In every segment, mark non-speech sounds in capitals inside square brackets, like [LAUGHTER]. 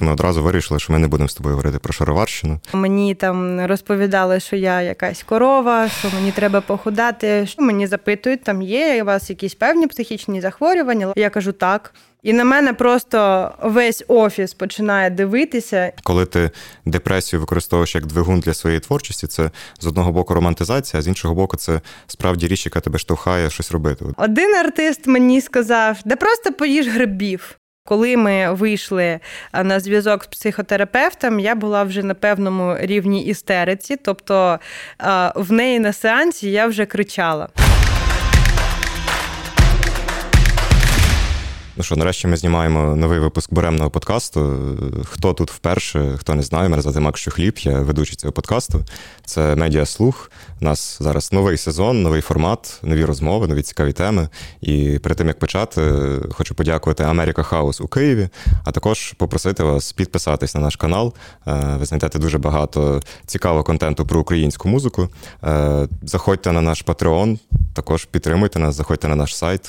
поговорити, ми одразу вирішили, що ми не будемо з тобою говорити про шароварщину. Мені там розповідали, що я якась корова, що мені треба похудати. Що мені запитують, там є у вас якісь певні психічні захворювання. Я кажу так. І на мене просто весь офіс починає дивитися. Коли ти депресію використовуєш як двигун для своєї творчості, це з одного боку романтизація, а з іншого боку, це справді річ, яка тебе штовхає щось робити. Один артист мені сказав, де просто поїж грибів. Коли ми вийшли на зв'язок з психотерапевтом, я була вже на певному рівні істериці, тобто в неї на сеансі я вже кричала. Ну що, нарешті ми знімаємо новий випуск буремного подкасту. Хто тут вперше, хто не знає, мене звати Макс Хліб, я ведучий цього подкасту. Це медіа слух. У нас зараз новий сезон, новий формат, нові розмови, нові цікаві теми. І перед тим як почати, хочу подякувати America House у Києві, а також попросити вас підписатись на наш канал. Е, ви знайдете дуже багато цікавого контенту про українську музику. Е, заходьте на наш Patreon, також підтримуйте нас, заходьте на наш сайт.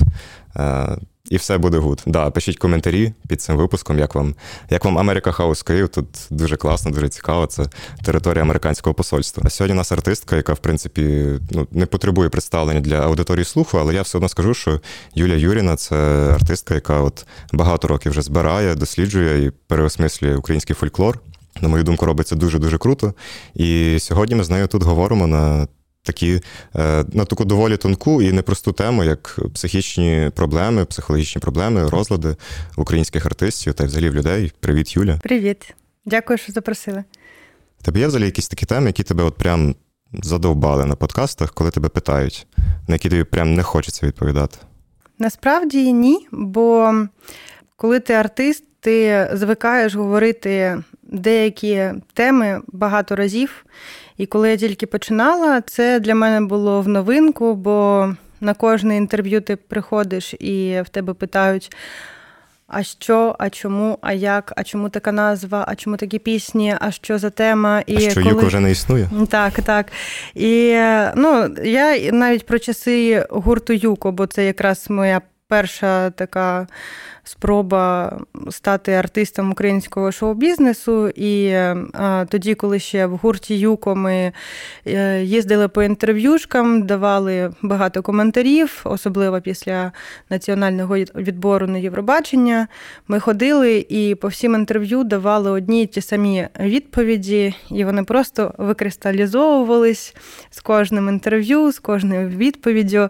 І все буде good. Да, Пишіть коментарі під цим випуском, як вам як вам America House Київ. Тут дуже класно, дуже цікаво. Це територія американського посольства. А сьогодні у нас артистка, яка в принципі ну не потребує представлення для аудиторії Слуху, але я все одно скажу, що Юлія Юріна це артистка, яка от багато років вже збирає, досліджує і переосмислює український фольклор. На мою думку, робиться дуже дуже круто. І сьогодні ми з нею тут говоримо на такі е, на таку доволі тонку і непросту тему, як психічні проблеми, психологічні проблеми, розлади українських артистів та взагалі людей. Привіт, Юля. Привіт, дякую, що запросили. Тебе є взагалі якісь такі теми, які тебе от прям задовбали на подкастах, коли тебе питають, на які тобі прям не хочеться відповідати? Насправді ні, бо коли ти артист, ти звикаєш говорити деякі теми багато разів. І коли я тільки починала, це для мене було в новинку, бо на кожне інтерв'ю ти приходиш і в тебе питають. А що, а чому, а як, а чому така назва, а чому такі пісні, а що за тема? І а що коли... Юко вже не існує? Так, так. І ну, я навіть про часи гурту Юко, бо це якраз моя перша така спроба стати артистом українського шоу-бізнесу. І а, тоді, коли ще в гурті Юко ми е, їздили по інтерв'юшкам, давали багато коментарів, особливо після національного відбору на Євробачення, ми ходили і по всім інтерв'ю давали одні й ті самі відповіді, і вони просто викристалізовувались з кожним інтерв'ю, з кожною відповіддю.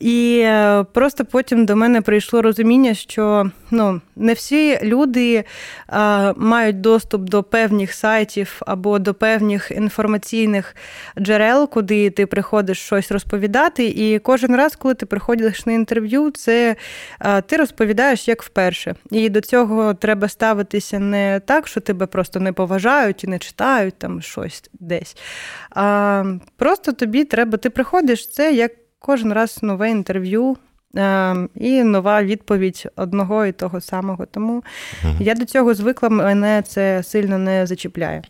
І е, просто потім до мене прийшло розуміння, що ну, не всі люди а, мають доступ до певних сайтів або до певних інформаційних джерел, куди ти приходиш щось розповідати. І кожен раз, коли ти приходиш на інтерв'ю, це а, ти розповідаєш як вперше. І до цього треба ставитися не так, що тебе просто не поважають і не читають там щось десь. А просто тобі треба, ти приходиш це як кожен раз нове інтерв'ю. Ем, і нова відповідь одного і того самого. Тому угу. я до цього звикла, мене це сильно не зачіпляє.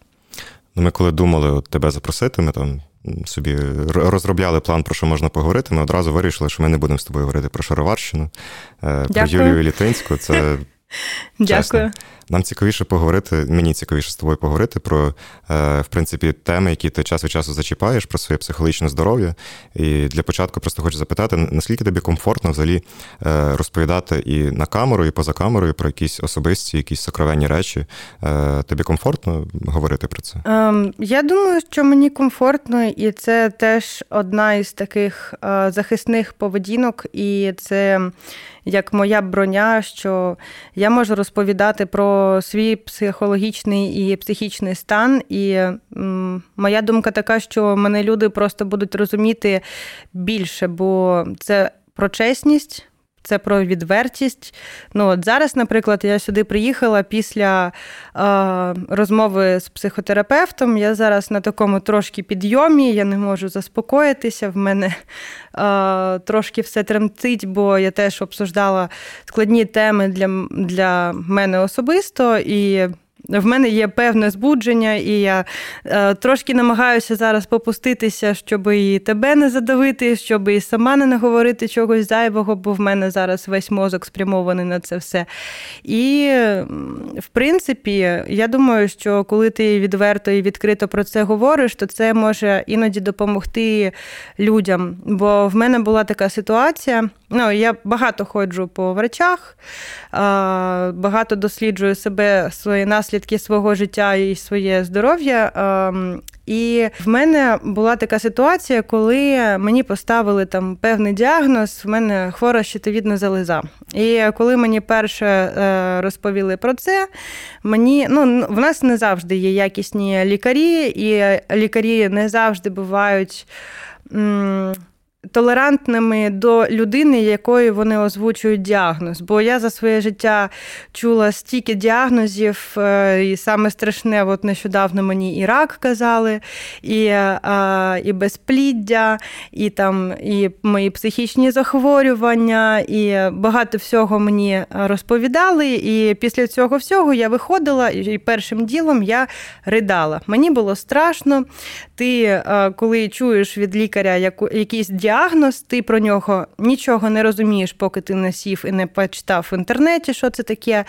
Ну, Ми коли думали от тебе запросити, ми там собі розробляли план, про що можна поговорити. Ми одразу вирішили, що ми не будемо з тобою говорити про Шароварщину, е, про Юлію Літинську. Це [LAUGHS] Дякую. Нам цікавіше поговорити, мені цікавіше з тобою поговорити про е, в принципі теми, які ти час від часу зачіпаєш, про своє психологічне здоров'я. І для початку просто хочу запитати, наскільки тобі комфортно взагалі е, розповідати і на камеру, і поза камерою про якісь особисті, якісь сокровенні речі. Е, тобі комфортно говорити про це? Ем, Я думаю, що мені комфортно, і це теж одна із таких захисних поведінок, і це як моя броня, що я можу розповідати про свій психологічний і психічний стан. І м, моя думка така, що мене люди просто будуть розуміти більше, бо це про чесність це про відвертість. Ну, от Зараз, наприклад, я сюди приїхала після е, розмови з психотерапевтом. Я зараз на такому трошки підйомі, я не можу заспокоїтися. В мене е, трошки все тремтить, бо я теж обсуждала складні теми для, для мене особисто. І в мене є певне збудження, і я е, трошки намагаюся зараз попуститися, щоб і тебе не задавити, щоб і сама не наговорити чогось зайвого, бо в мене зараз весь мозок спрямований на це все. І, в принципі, я думаю, що коли ти відверто і відкрито про це говориш, то це може іноді допомогти людям. Бо в мене була така ситуація. Ну, я багато ходжу по врачах, багато досліджую себе, свої наслідки свого життя і своє здоров'я. І в мене була така ситуація, коли мені поставили там певний діагноз, в мене хвора щитовідна залоза. І коли мені перше е, розповіли про це, мені ну в нас не завжди є якісні лікарі, і лікарі не завжди бувають толерантними до людини, якої вони озвучують діагноз. Бо я за своє життя чула стільки діагнозів, е, і саме страшне, от нещодавно мені і рак казали, і і безпліддя, і там і мої психічні захворювання, і багато всього мені розповідали. І після цього всього я виходила, і першим ділом я ридала. Мені було страшно. Ти, е, коли чуєш від лікаря якийсь діагноз, діагноз, ти про нього нічого не розумієш, поки ти не сів і не почитав в інтернеті, що це таке.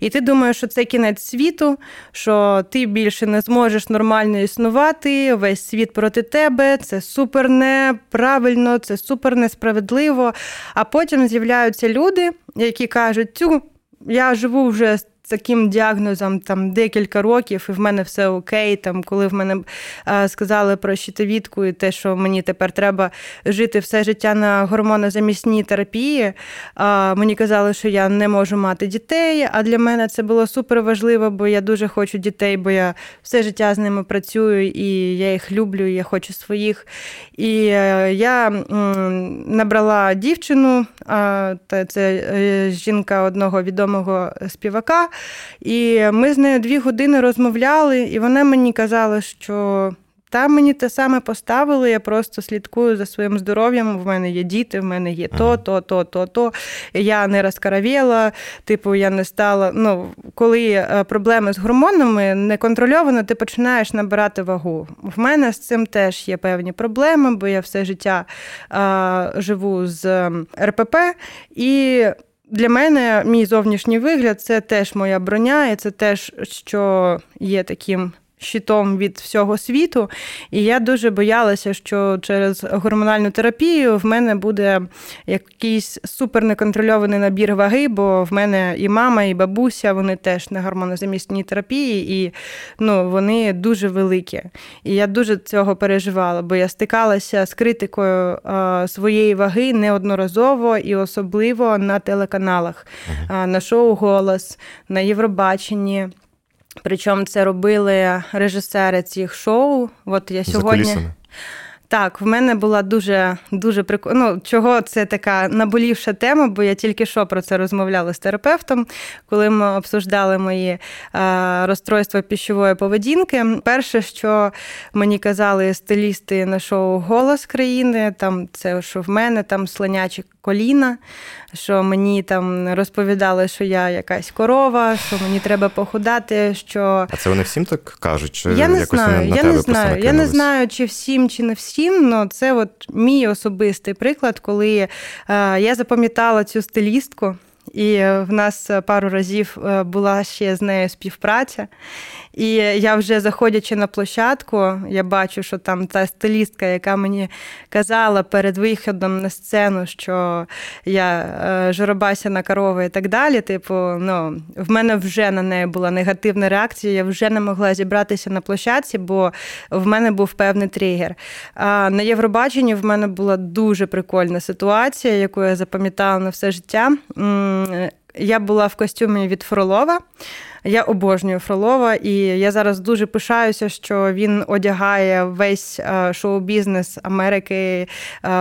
І ти думаєш, що це кінець світу, що ти більше не зможеш нормально існувати, весь світ проти тебе, це супер неправильно, це супер несправедливо. А потім з'являються люди, які кажуть, цю я живу вже таким діагнозом там декілька років, і в мене все окей. Там, Коли в мене а, сказали про щитовідку і те, що мені тепер треба жити все життя на гормонозамісній терапії, а, мені казали, що я не можу мати дітей. А для мене це було супер важливо, бо я дуже хочу дітей, бо я все життя з ними працюю і я їх люблю, і я хочу своїх. І е, я набрала дівчину, це е, жінка одного відомого співака. І ми з нею дві години розмовляли, і вона мені казала, що там мені те саме поставили, я просто слідкую за своїм здоров'ям. В мене є діти, в мене є то, то, то, то, то. Я не розкаравіла, типу, я не стала. Ну, коли е, проблеми з гормонами неконтрольовано, ти починаєш набирати вагу. В мене з цим теж є певні проблеми, бо я все життя а, живу з РПП і. Для мене мій зовнішній вигляд це теж моя броня, і це теж що є таким щитом від всього світу. І я дуже боялася, що через гормональну терапію в мене буде якийсь супер неконтрольований набір ваги, бо в мене і мама, і бабуся, вони теж на гормонозамісній терапії, і ну, вони дуже великі. І я дуже цього переживала, бо я стикалася з критикою а, своєї ваги неодноразово і особливо на телеканалах, а, на шоу Голос, на Євробаченні. Причому це робили режисери цих шоу. От я сьогодні. За так, в мене була дуже дуже прикольна. Ну, чого це така наболівша тема, бо я тільки що про це розмовляла з терапевтом, коли ми обсуждали мої е, розстройства піщової поведінки. Перше, що мені казали стилісти на шоу Голос країни, там це що в мене там слонячі коліна, що мені там розповідали, що я якась корова, що мені треба похудати. що... А це вони всім так кажуть? Чи я не якось знаю, на я не знаю. Я не знаю, чи всім, чи не всім. але це от мій особистий приклад, коли е, я запам'ятала цю стилістку. І в нас пару разів е, була ще з нею співпраця. І я вже заходячи на площадку, я бачу, що там та стилістка, яка мені казала перед виходом на сцену, що я е, жоробася на корови і так далі. Типу, ну в мене вже на неї була негативна реакція. Я вже не могла зібратися на площадці, бо в мене був певний тригер. А на Євробаченні в мене була дуже прикольна ситуація, яку я запам'ятала на все життя. Я була в костюмі від Фролова. Я обожнюю Фролова, і я зараз дуже пишаюся, що він одягає весь е, шоу-бізнес Америки, е,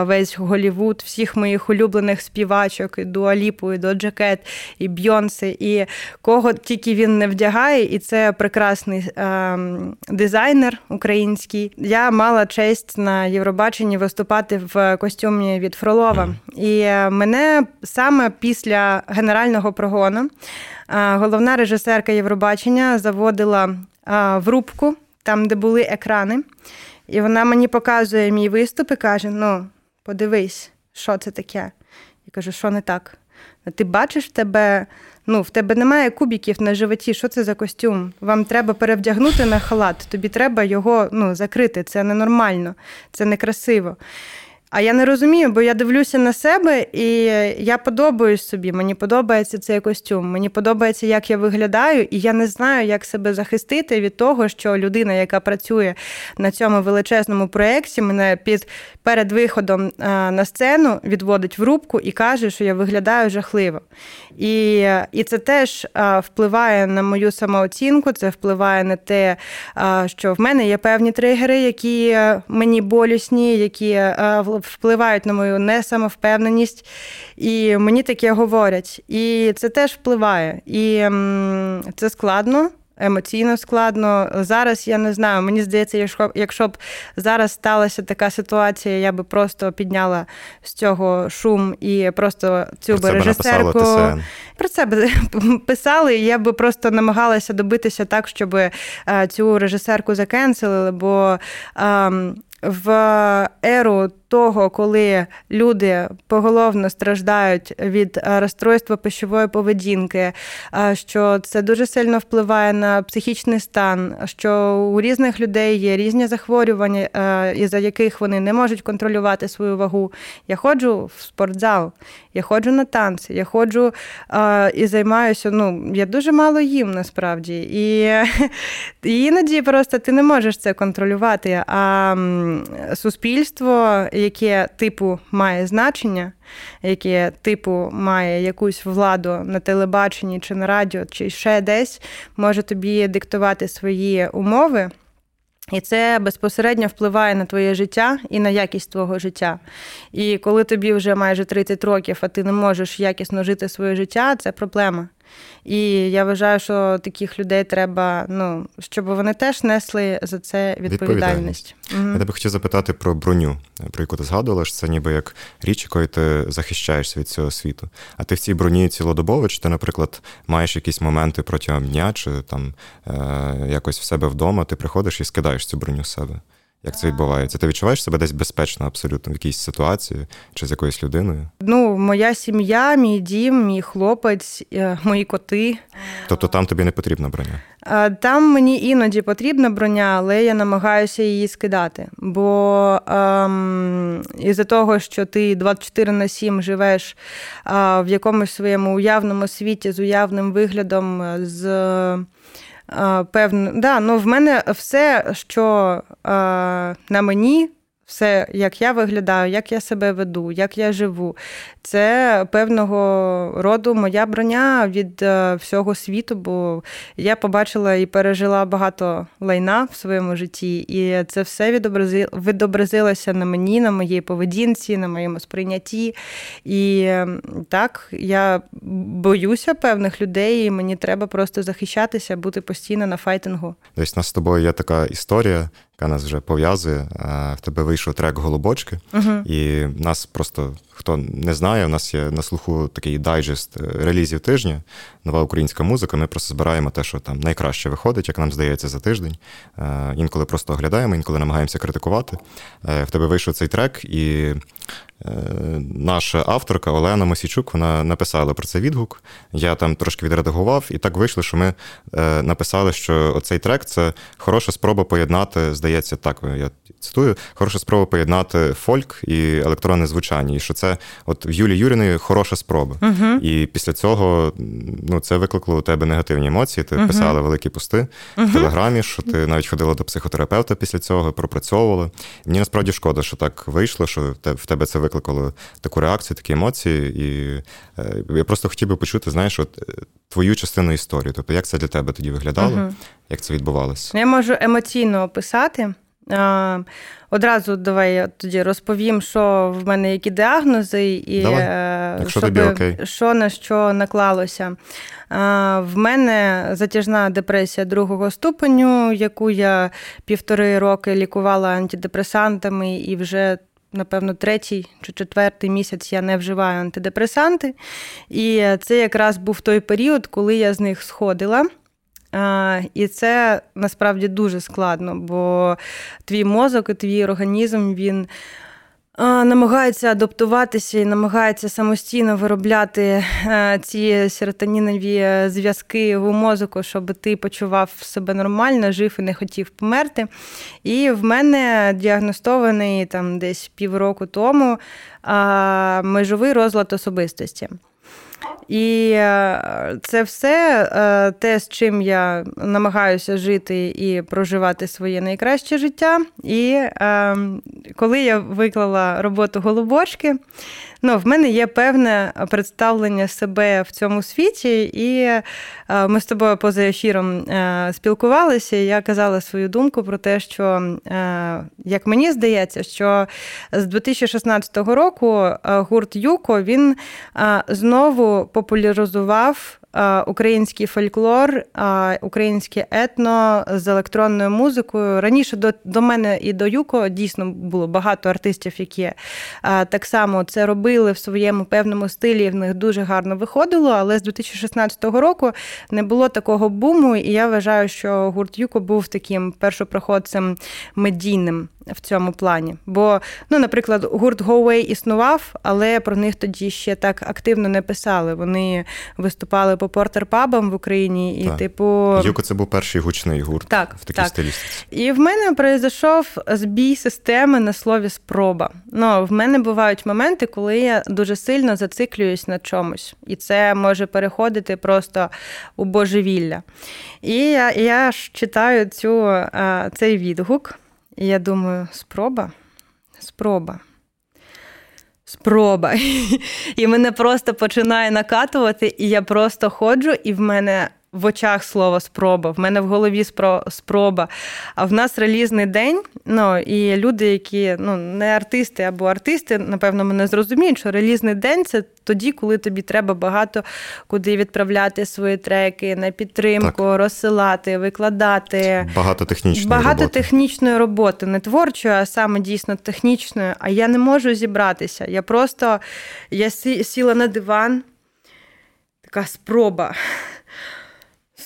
весь Голівуд, всіх моїх улюблених співачок, і Дуаліпу, і до Джакет, і Бьонси, і кого тільки він не вдягає, і це прекрасний е, дизайнер український. Я мала честь на Євробаченні виступати в костюмі від Фролова. І мене саме після генерального прогону головна режисерка. Євробачення заводила в рубку, там, де були екрани, і вона мені показує мій виступ і каже: Ну, подивись, що це таке. Я кажу, що не так? Ти бачиш в тебе, ну, в тебе немає кубіків на животі, що це за костюм? Вам треба перевдягнути на халат, тобі треба його ну, закрити. Це ненормально, це некрасиво. А я не розумію, бо я дивлюся на себе, і я подобаюсь собі. Мені подобається цей костюм. Мені подобається, як я виглядаю, і я не знаю, як себе захистити від того, що людина, яка працює на цьому величезному проєкті, мене під перед виходом на сцену відводить в рубку і каже, що я виглядаю жахливо. І і це теж впливає на мою самооцінку, це впливає на те, що в мене є певні тригери, які мені болісні, які впливають на мою несамовпевненість. І мені таке говорять. І це теж впливає. І це складно емоційно складно. Зараз я не знаю. Мені здається, якщо якщо б зараз сталася така ситуація, я би просто підняла з цього шум і просто цю би режисерку про це б [LAUGHS] писали. і Я би просто намагалася добитися так, щоб е, цю режисерку закенселили, бо. Ем, в еру того, коли люди поголовно страждають від е, розстройства пищової поведінки, е, що це дуже сильно впливає на психічний стан, що у різних людей є різні захворювання, е, із за яких вони не можуть контролювати свою вагу. Я ходжу в спортзал, я ходжу на танці, я ходжу і займаюся. Ну, я дуже мало їм насправді. І, [LAUGHS] іноді просто ти не можеш це контролювати. А суспільство яке типу має значення, яке типу має якусь владу на телебаченні чи на радіо, чи ще десь, може тобі диктувати свої умови. І це безпосередньо впливає на твоє життя і на якість твого життя. І коли тобі вже майже 30 років, а ти не можеш якісно жити своє життя, це проблема. І я вважаю, що таких людей треба, ну щоб вони теж несли за це відповідальність. відповідальність. Угу. Я тебе хотів запитати про броню, про яку ти згадувала, що це ніби як річ, якою ти захищаєшся від цього світу. А ти в цій броні цілодобово, чи ти, наприклад, маєш якісь моменти протягом дня, чи там е- якось в себе вдома, ти приходиш і скидаєш цю броню з себе. Як це відбувається? Ти відчуваєш себе десь безпечно абсолютно в якійсь ситуації чи з якоюсь людиною? Ну, моя сім'я, мій дім, мій хлопець, е, мої коти. Тобто там тобі не потрібна броня? Е, там мені іноді потрібна броня, але я намагаюся її скидати. Бо ем, із-за того, що ти 24 на 7 живеш е, в якомусь своєму уявному світі з уявним виглядом, з певно, да, ну в мене все, що на мені все, як я виглядаю, як я себе веду, як я живу. Це певного роду моя броня від е, всього світу, бо я побачила і пережила багато лайна в своєму житті, і це все відобразилося на мені, на моїй поведінці, на моєму сприйнятті. І так, я боюся певних людей, і мені треба просто захищатися, бути постійно на файтингу. Десь нас з тобою є така історія яка нас вже пов'язує. В тебе вийшов трек Голубочки, uh-huh. і нас просто хто не знає, у нас є на слуху такий дайджест е, релізів тижня, нова українська музика. Ми просто збираємо те, що там найкраще виходить, як нам здається, за тиждень. Інколи просто оглядаємо, інколи намагаємося критикувати. Е, в тебе вийшов цей трек, і Е, наша авторка Олена Мосійчук вона написала про це відгук. Я там трошки відредагував, і так вийшло, що ми е, написали, що оцей трек це хороша спроба поєднати, здається, так я цитую, хороша спроба поєднати фольк і електронне звучання. І що це от в Юлі Юріної хороша спроба. uh І після цього ну, це викликало у тебе негативні емоції. Ти uh писала великі пости uh в телеграмі, що ти навіть ходила до психотерапевта після цього, пропрацьовувала. Мені насправді шкода, що так вийшло, що в тебе це викликало таку реакцію, такі емоції. І е, я просто хотів би почути, знаєш, от е, твою частину історії. Тобто, як це для тебе тоді виглядало, uh як це відбувалося? Я можу емоційно описати. Одразу давай я тоді розповім, що в мене які діагнози, і е, тобі окей. що на що наклалося. В мене затяжна депресія другого ступеню, яку я півтори роки лікувала антидепресантами, і вже, напевно, третій чи четвертий місяць я не вживаю антидепресанти. І це якраз був той період, коли я з них сходила. І це насправді дуже складно, бо твій мозок і твій організм він намагається адаптуватися і намагається самостійно виробляти е, ці серотонінові зв'язки в мозку, щоб ти почував себе нормально, жив і не хотів померти. І в мене діагностований там десь півроку тому межовий розлад особистості. І е, це все е, те, з чим я намагаюся жити і проживати своє найкраще життя. І е, коли я виклала роботу голубочки, ну, в мене є певне представлення себе в цьому світі, і е, ми з тобою поза ефіром е, спілкувалися. і Я казала свою думку про те, що, е, як мені здається, що з 2016 року гурт Юко він знову популяризував український фольклор, українське етно з електронною музикою. Раніше до до мене і до Юко дійсно було багато артистів, які так само це робили в своєму певному стилі. В них дуже гарно виходило. Але з 2016 року не було такого буму, і я вважаю, що гурт Юко був таким першопроходцем медійним в цьому плані. Бо, ну, наприклад, гурт Go Away існував, але про них тоді ще так активно не писали. Вони виступали по портер-пабам в Україні, і, так. типу. Юко це був перший гучний гурт так, в такій так. стилістиці. І в мене пройшов збій системи на слові спроба. Ну, в мене бувають моменти, коли я дуже сильно зациклююсь на чомусь, і це може переходити просто у божевілля. І я я ж читаю цю, цей відгук. І я думаю, спроба? Спроба. Спроба. [LAUGHS] І мене просто починає накатувати, і я просто ходжу, і в мене в очах слово спроба, в мене в голові спроба. А в нас релізний день. Ну і люди, які ну не артисти або артисти, напевно, мене зрозуміють, що релізний день це тоді, коли тобі треба багато куди відправляти свої треки на підтримку, так. розсилати, викладати. Багато технічної багато роботи. технічної роботи, не творчої, а саме дійсно технічної. А я не можу зібратися. Я просто я сіла на диван. Така спроба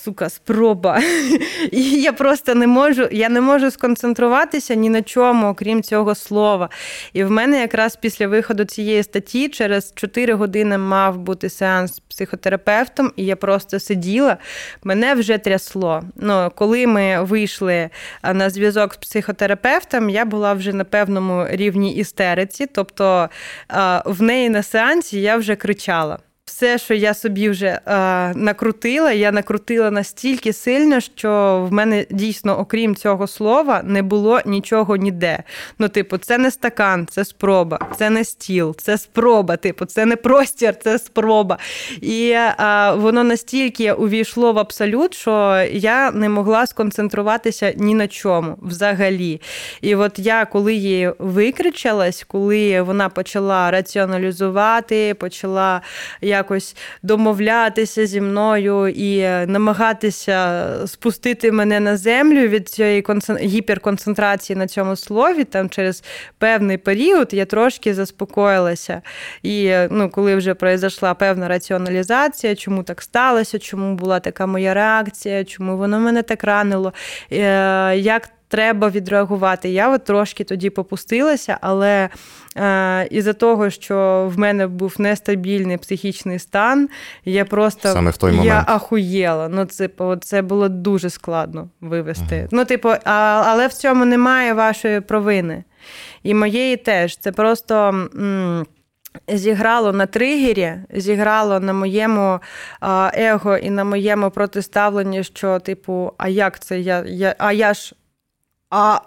сука, спроба. [LAUGHS] І я просто не можу, я не можу сконцентруватися ні на чому, окрім цього слова. І в мене якраз після виходу цієї статті через 4 години мав бути сеанс з психотерапевтом, і я просто сиділа, мене вже трясло. Ну, Коли ми вийшли на зв'язок з психотерапевтом, я була вже на певному рівні істериці, тобто в неї на сеансі я вже кричала все, що я собі вже е, накрутила, я накрутила настільки сильно, що в мене дійсно, окрім цього слова, не було нічого ніде. Ну, типу, це не стакан, це спроба, це не стіл, це спроба. Типу, це не простір, це спроба. І е, воно настільки увійшло в абсолют, що я не могла сконцентруватися ні на чому взагалі. І от я, коли її викричалась, коли вона почала раціоналізувати, почала якось домовлятися зі мною і намагатися спустити мене на землю від цієї гіперконцентрації на цьому слові, там через певний період я трошки заспокоїлася. І ну, коли вже пройшла певна раціоналізація, чому так сталося, чому була така моя реакція, чому воно мене так ранило, е, як треба відреагувати. Я от трошки тоді попустилася, але е, із-за того, що в мене був нестабільний психічний стан, я просто Саме в той я момент. ахуєла. Ну, типу, це було дуже складно вивести. Угу. Ну, типу, а, але в цьому немає вашої провини. І моєї теж. Це просто. М- Зіграло на тригері, зіграло на моєму его і на моєму протиставленні, що, типу, а як це я, я а я ж а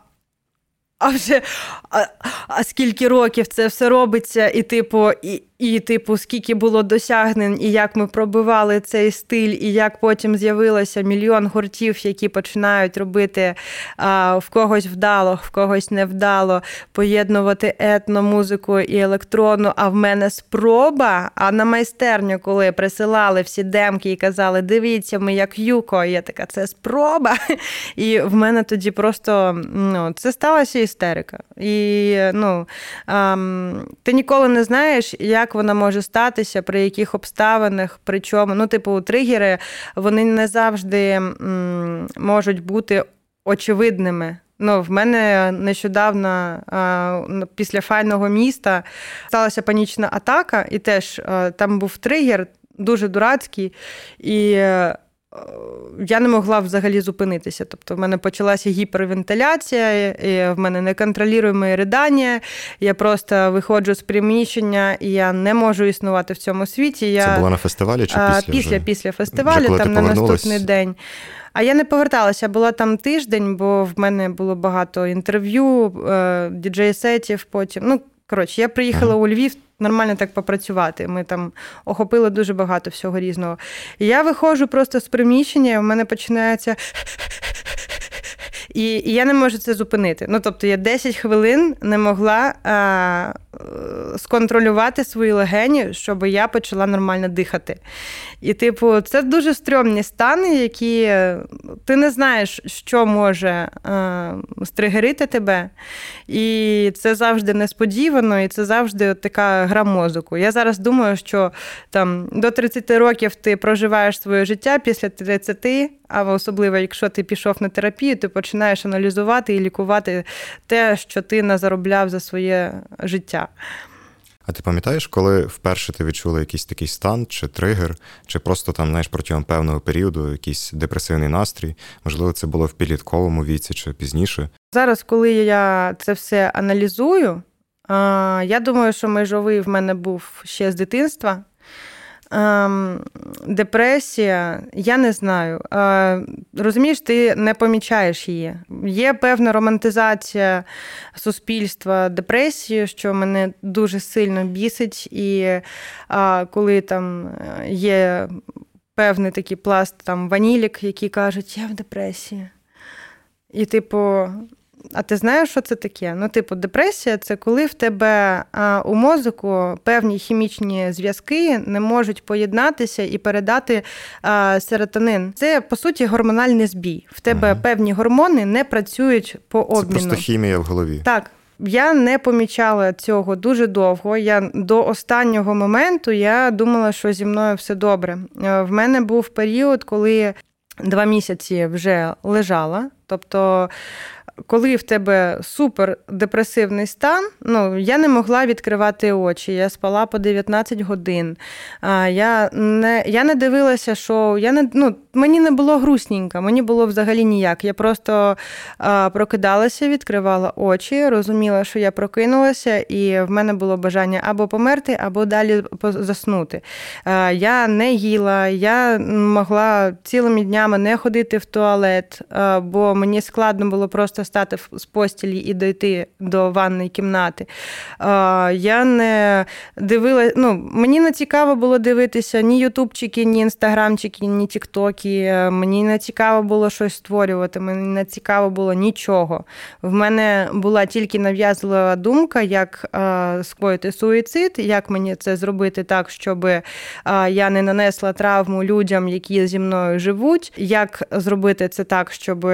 а вже а, а скільки років це все робиться, і типу, і, і, типу, скільки було досягнень, і як ми пробивали цей стиль, і як потім з'явилося мільйон гуртів, які починають робити а, в когось вдало, в когось невдало, поєднувати етномузику і електронну. А в мене спроба. А на майстерню, коли присилали всі демки і казали, дивіться, ми як юко, я така, це спроба. [LAUGHS] І в мене тоді просто ну, це сталася істерика. І ну, а, ти ніколи не знаєш, як як вона може статися, при яких обставинах, при чому. Ну, типу, тригери вони не завжди м, можуть бути очевидними. Ну, В мене нещодавно після файного міста сталася панічна атака, і теж там був тригер дуже дурацький. І я не могла взагалі зупинитися. Тобто, в мене почалася гіпервентиляція, і в мене неконтролюємо ридання. Я просто виходжу з приміщення, і я не можу існувати в цьому світі. Я... Це було на фестивалі чи після? Після вже? після фестивалю, вже там на наступний день. А я не поверталася, була там тиждень, бо в мене було багато інтерв'ю, е, діджей-сетів потім. Ну, коротше, я приїхала у Львів нормально так попрацювати. Ми там охопили дуже багато всього різного. І я виходжу просто з приміщення, і в мене починається. І і я не можу це зупинити. Ну, тобто, я 10 хвилин не могла а, сконтролювати свої легені, щоб я почала нормально дихати. І, типу, це дуже стрьомні стани, які ти не знаєш, що може а, стригерити тебе. І це завжди несподівано, і це завжди така гра мозоку. Я зараз думаю, що там до 30 років ти проживаєш своє життя після 30, а особливо, якщо ти пішов на терапію, ти починаєш аналізувати і лікувати те, що ти не заробляв за своє життя. А ти пам'ятаєш, коли вперше ти відчула якийсь такий стан, чи тригер, чи просто там, знаєш, протягом певного періоду якийсь депресивний настрій? Можливо, це було в підлітковому віці чи пізніше? Зараз, коли я це все аналізую, я думаю, що межовий в мене був ще з дитинства. Ем, депресія, я не знаю. Е, розумієш, ти не помічаєш її. Є певна романтизація суспільства депресії, що мене дуже сильно бісить, і коли там є певний такий пласт там ванілік, які кажуть, я в депресії. І, типу, а ти знаєш, що це таке? Ну, типу, депресія це коли в тебе а, у мозку певні хімічні зв'язки не можуть поєднатися і передати а, серотонин. Це по суті гормональний збій. В тебе ага. певні гормони не працюють по обміну. Це просто хімія в голові. Так. Я не помічала цього дуже довго. Я до останнього моменту я думала, що зі мною все добре. Е, в мене був період, коли два місяці вже лежала. Тобто коли в тебе супер депресивний стан, ну я не могла відкривати очі. Я спала по 19 годин. Я не я не дивилася шоу, я не ну, мені не було грустненько, мені було взагалі ніяк. Я просто а, прокидалася, відкривала очі, розуміла, що я прокинулася, і в мене було бажання або померти, або далі заснути. А, Я не їла, я могла цілими днями не ходити в туалет, а, бо мені складно було просто встати з постілі і дойти до ванної кімнати. Я не дивилася, ну, мені не цікаво було дивитися ні ютубчики, ні інстаграмчики, ні тіктоки. Мені не цікаво було щось створювати, мені не цікаво було нічого. В мене була тільки нав'язлива думка, як скоїти суїцид, як мені це зробити так, щоб я не нанесла травму людям, які зі мною живуть, як зробити це так, щоб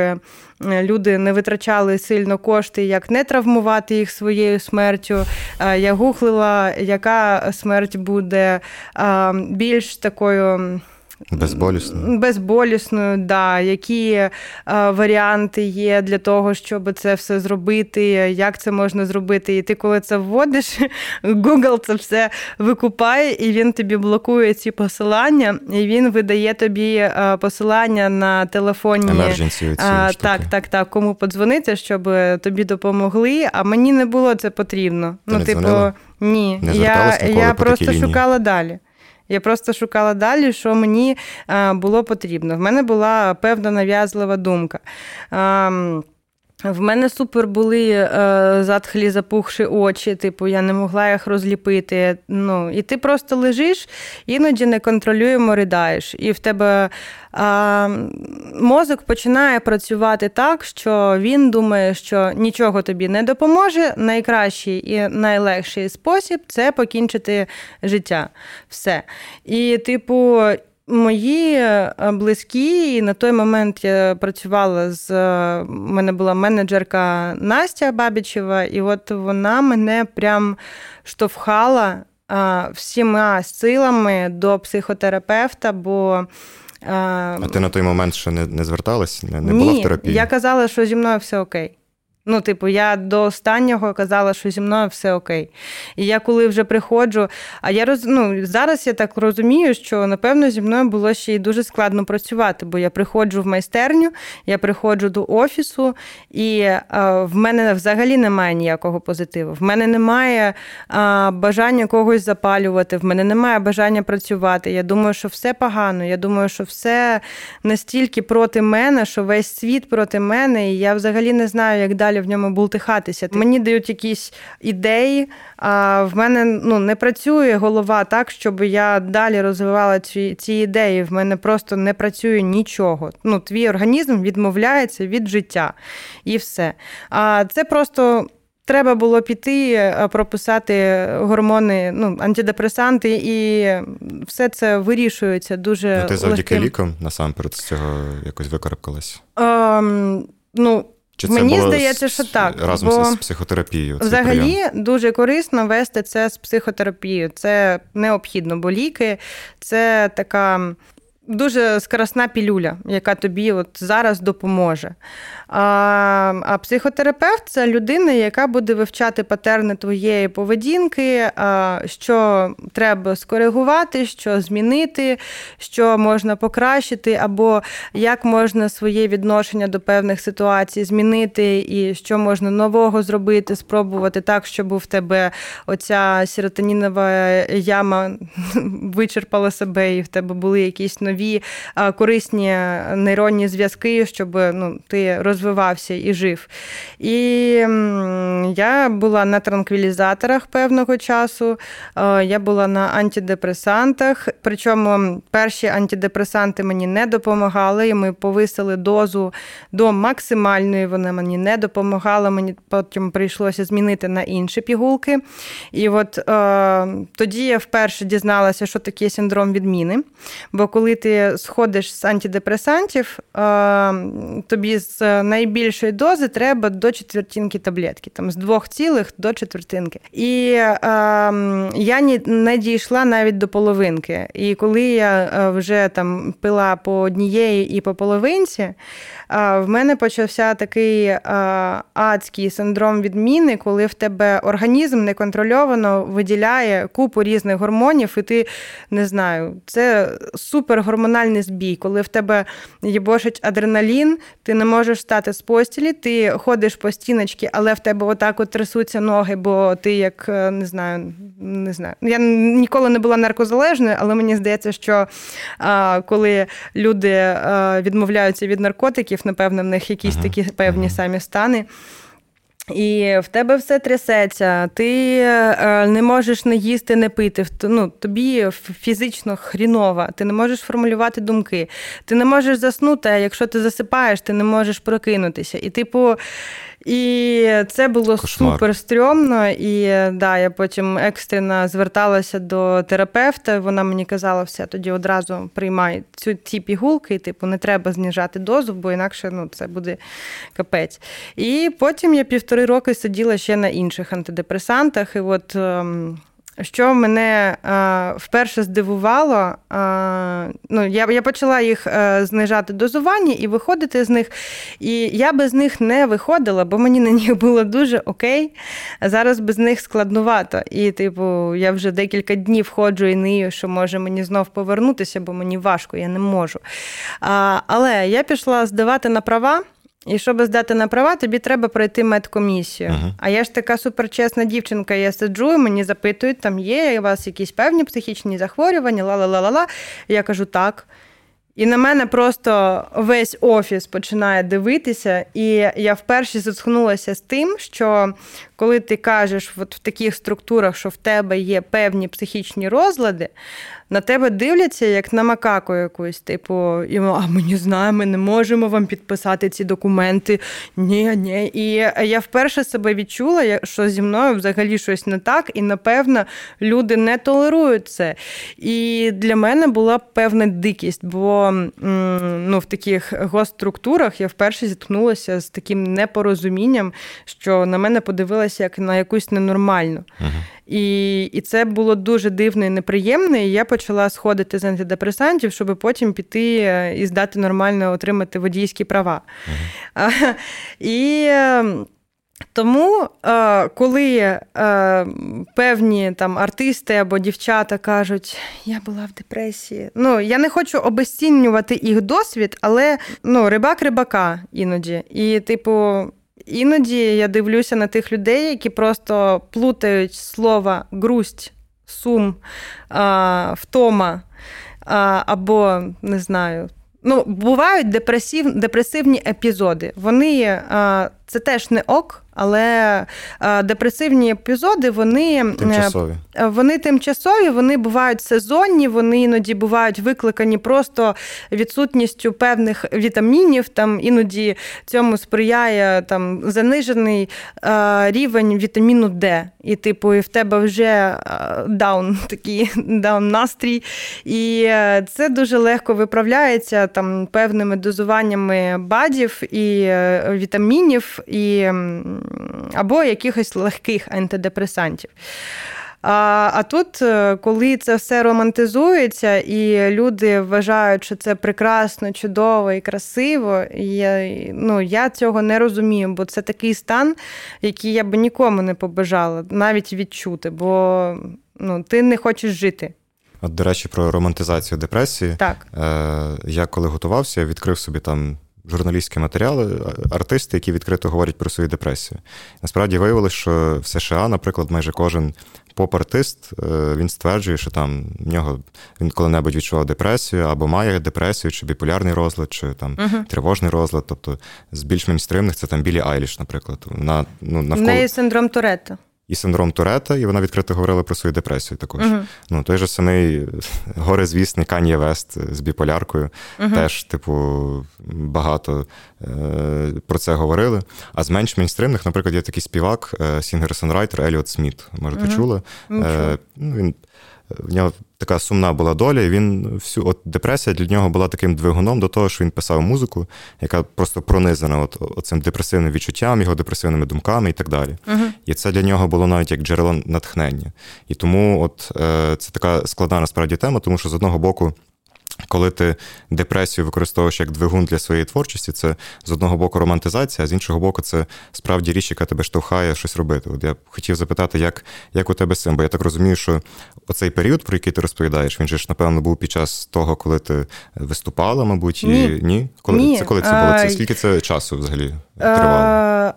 люди не витрачали сильно кошти, як не травмувати їх своєю смертю. Я гуглила, яка смерть буде більш такою. Безболісною. Безболісною, да. Які е, варіанти є для того, щоб це все зробити, як це можна зробити. І ти, коли це вводиш, [LAUGHS] Google це все викупає, і він тобі блокує ці посилання, і він видає тобі е, посилання на телефоні. Emergency а, Так, так, так. Кому подзвонити, щоб тобі допомогли. А мені не було це потрібно. Ти ну, не типу, дзвонила? ні. Не я я просто шукала далі. Я просто шукала далі, що мені було потрібно. В мене була певна нав'язлива думка. В мене супер були е, затхлі запухші очі, типу, я не могла їх розліпити. Ну, І ти просто лежиш, іноді неконтролюємо ридаєш. І в тебе е, мозок починає працювати так, що він думає, що нічого тобі не допоможе. Найкращий і найлегший спосіб це покінчити життя. Все. І, типу. Мої е, близькі, і на той момент я працювала з у мене була менеджерка Настя Бабічева, і от вона мене прям штовхала всіма силами до психотерапевта, бо. А ти на той момент ще не не зверталась? Не, не Ні, була в терапії? Я казала, що зі мною все окей. Ну, типу, я до останнього казала, що зі мною все окей. І я коли вже приходжу, а я роз... ну, зараз я так розумію, що напевно зі мною було ще й дуже складно працювати, бо я приходжу в майстерню, я приходжу до офісу, і а, в мене взагалі немає ніякого позитиву. В мене немає а, бажання когось запалювати, в мене немає бажання працювати. Я думаю, що все погано. Я думаю, що все настільки проти мене, що весь світ проти мене, і я взагалі не знаю, як далі далі в ньому бултихатися. Мені дають якісь ідеї, а в мене ну, не працює голова так, щоб я далі розвивала ці ці ідеї. В мене просто не працює нічого. Ну, Твій організм відмовляється від життя і все. А це просто. Треба було піти, прописати гормони, ну, антидепресанти, і все це вирішується дуже. Ну, Ти завдяки легким. лікам насамперед з цього якось викарабкалась? Ем, ну, чи це Мені було здається, що так. Разом бо з психотерапією. Взагалі прийом? дуже корисно вести це з психотерапією. Це необхідно, бо ліки це така дуже скоросна пілюля, яка тобі от зараз допоможе. А а психотерапевт це людина, яка буде вивчати патерни твоєї поведінки, а, що треба скоригувати, що змінити, що можна покращити, або як можна своє відношення до певних ситуацій змінити, і що можна нового зробити, спробувати так, щоб у тебе оця серотонінова яма [LAUGHS] вичерпала себе, і в тебе були якісь нові корисні нейронні зв'язки, щоб ну, ти розвивався і жив. І я була на транквілізаторах певного часу, я була на антидепресантах, причому перші антидепресанти мені не допомагали, і ми повисили дозу до максимальної, вона мені не допомагала, мені потім прийшлося змінити на інші пігулки. І от е, тоді я вперше дізналася, що таке синдром відміни. Бо коли ти сходиш з антидепресантів, тобі з найбільшої дози треба до четвертинки таблетки, там з двох цілих до четвертинки. І я не дійшла навіть до половинки. І коли я вже там пила по однієї і по половинці, в мене почався такий адський синдром відміни, коли в тебе організм неконтрольовано виділяє купу різних гормонів, і ти не знаю, це супергормональний збій, коли в тебе єбошить адреналін, ти не можеш стати з постілі, ти ходиш по стіночці, але в тебе отак от трясуться ноги, бо ти як е, не знаю, не знаю. Я ніколи не була наркозалежною, але мені здається, що а, коли люди а, відмовляються від наркотиків, напевно, в них якісь такі певні самі стани. І в тебе все трясеться, ти е, не можеш не їсти, не пити. Ну, Тобі фізично хрінова, ти не можеш формулювати думки, ти не можеш заснути, а якщо ти засипаєш, ти не можеш прокинутися. І, типу, і це було Кошмар. супер стрьомно. І да, я потім екстрено зверталася до терапевта. Вона мені казала, все, тоді одразу приймай цю ці пігулки, і типу не треба зніжати дозу, бо інакше ну, це буде капець. І потім я півтори роки сиділа ще на інших антидепресантах. І от. Що мене а, вперше здивувало, а, ну, я я почала їх а, е, знижати дозування і виходити з них. І я без них не виходила, бо мені на них [LAUGHS] було дуже окей. Зараз без них складнувато. І, типу, я вже декілька днів ходжу і нию, що може мені знов повернутися, бо мені важко, я не можу. А, Але я пішла здавати на права. І щоб здати на права, тобі треба пройти медкомісію. Uh-huh. А я ж така суперчесна дівчинка, я сиджу, мені запитують, там є у вас якісь певні психічні захворювання, ла-ла-ла-ла-ла. Я кажу так. І на мене просто весь офіс починає дивитися, і я вперше зітхнулася з тим, що коли ти кажеш от в таких структурах, що в тебе є певні психічні розлади, на тебе дивляться як на макаку якусь, типу, і а ми не знаємо, ми не можемо вам підписати ці документи. Ні, ні. І я вперше себе відчула, що зі мною взагалі щось не так, і напевно люди не толерують це. І для мене була певна дикість, бо ну, в таких госструктурах я вперше зіткнулася з таким непорозумінням, що на мене подивилася як на якусь ненормальну. Uh-huh. І і це було дуже дивно і неприємно. І я почала сходити з антидепресантів, щоб потім піти е, і здати нормально отримати водійські права. Uh-huh. І ем, тому, е, коли е, певні там артисти або дівчата кажуть, я була в депресії, ну я не хочу обесцінювати їх досвід, але ну, рибак рибака іноді. І, типу, іноді я дивлюся на тих людей, які просто плутають слова грусть, сум, втома або не знаю. Ну, бувають депресив, депресивні епізоди. Вони це теж не ок. Але е, депресивні епізоди вони е, тимчасові. Вони тимчасові, вони бувають сезонні, вони іноді бувають викликані просто відсутністю певних вітамінів. Там іноді цьому сприяє там занижений е, рівень вітаміну Д. І, типу, і в тебе вже даун [LAUGHS] такий даун настрій. І це дуже легко виправляється там певними дозуваннями бадів і вітамінів. і або якихось легких антидепресантів. А а тут, е, коли це все романтизується, і люди вважають, що це прекрасно, чудово і красиво, я, ну, я цього не розумію, бо це такий стан, який я би нікому не побажала навіть відчути, бо ну, ти не хочеш жити. От, до речі, про романтизацію депресії. Так. Е, Я коли готувався, я відкрив собі там журналістські матеріали, артисти, які відкрито говорять про свою депресію. Насправді виявилося, що в США, наприклад, майже кожен поп-артист е, він стверджує, що там в нього він коли-небудь відчував депресію або має депресію, чи біполярний розлад, чи там uh-huh. тривожний розлад. Тобто з більш мейнстримних це там Білі Айліш, наприклад. Вона, ну, навколо... В неї синдром Туретта і синдром Турета, і вона відкрито говорила про свою депресію також. Uh-huh. Ну, Той же самий горезвісний Кан'є Вест з біполяркою, uh-huh. теж, типу, багато е, про це говорили. А з менш мейнстримних, наприклад, є такий співак, е, singer-songwriter Еліот Сміт. Може, ти чула? Е, ну, він в нього така сумна була доля, і він всю от депресія для нього була таким двигуном до того, що він писав музику, яка просто пронизана от, оцим депресивним відчуттям, його депресивними думками і так далі. Uh-huh. І це для нього було навіть як джерело натхнення. І тому от е, це така складна насправді тема, тому що з одного боку. Коли ти депресію використовуєш як двигун для своєї творчості, це з одного боку романтизація, а з іншого боку, це справді річ, яка тебе штовхає щось робити. От я хотів запитати, як як у тебе з цим? Бо я так розумію, що оцей період, про який ти розповідаєш, він же ж, напевно, був під час того, коли ти виступала, мабуть, і ні? ні? Коли ні. це коли це було? Це скільки це часу взагалі тривало?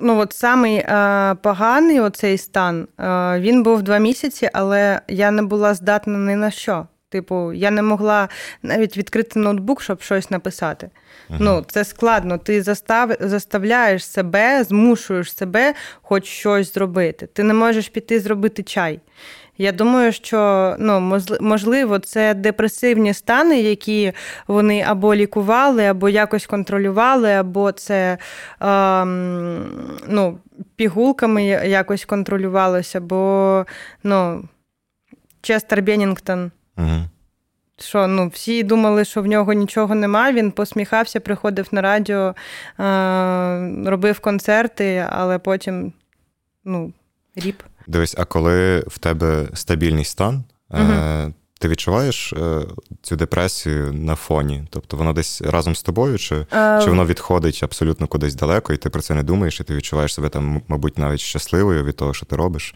Ну, от самий е, поганий оцей стан, е, він був два місяці, але я не була здатна ні на що. Типу, я не могла навіть відкрити ноутбук, щоб щось написати. uh Ну, це складно. Ти застав, заставляєш себе, змушуєш себе хоч щось зробити. Ти не можеш піти зробити чай. Я думаю, що ну, можливо, це депресивні стани, які вони або лікували, або якось контролювали, або це ем, ну, пігулками якось контролювалося, бо ну, Честер Беннінгтон. Угу. Що ну, всі думали, що в нього нічого немає. Він посміхався, приходив на радіо, е- робив концерти, але потім ну, ріп. Дивись, а коли в тебе стабільний стан, угу. е- ти відчуваєш е- цю депресію на фоні? Тобто воно десь разом з тобою, чи, е- чи воно відходить абсолютно кудись далеко, і ти про це не думаєш, і ти відчуваєш себе там, мабуть, навіть щасливою від того, що ти робиш?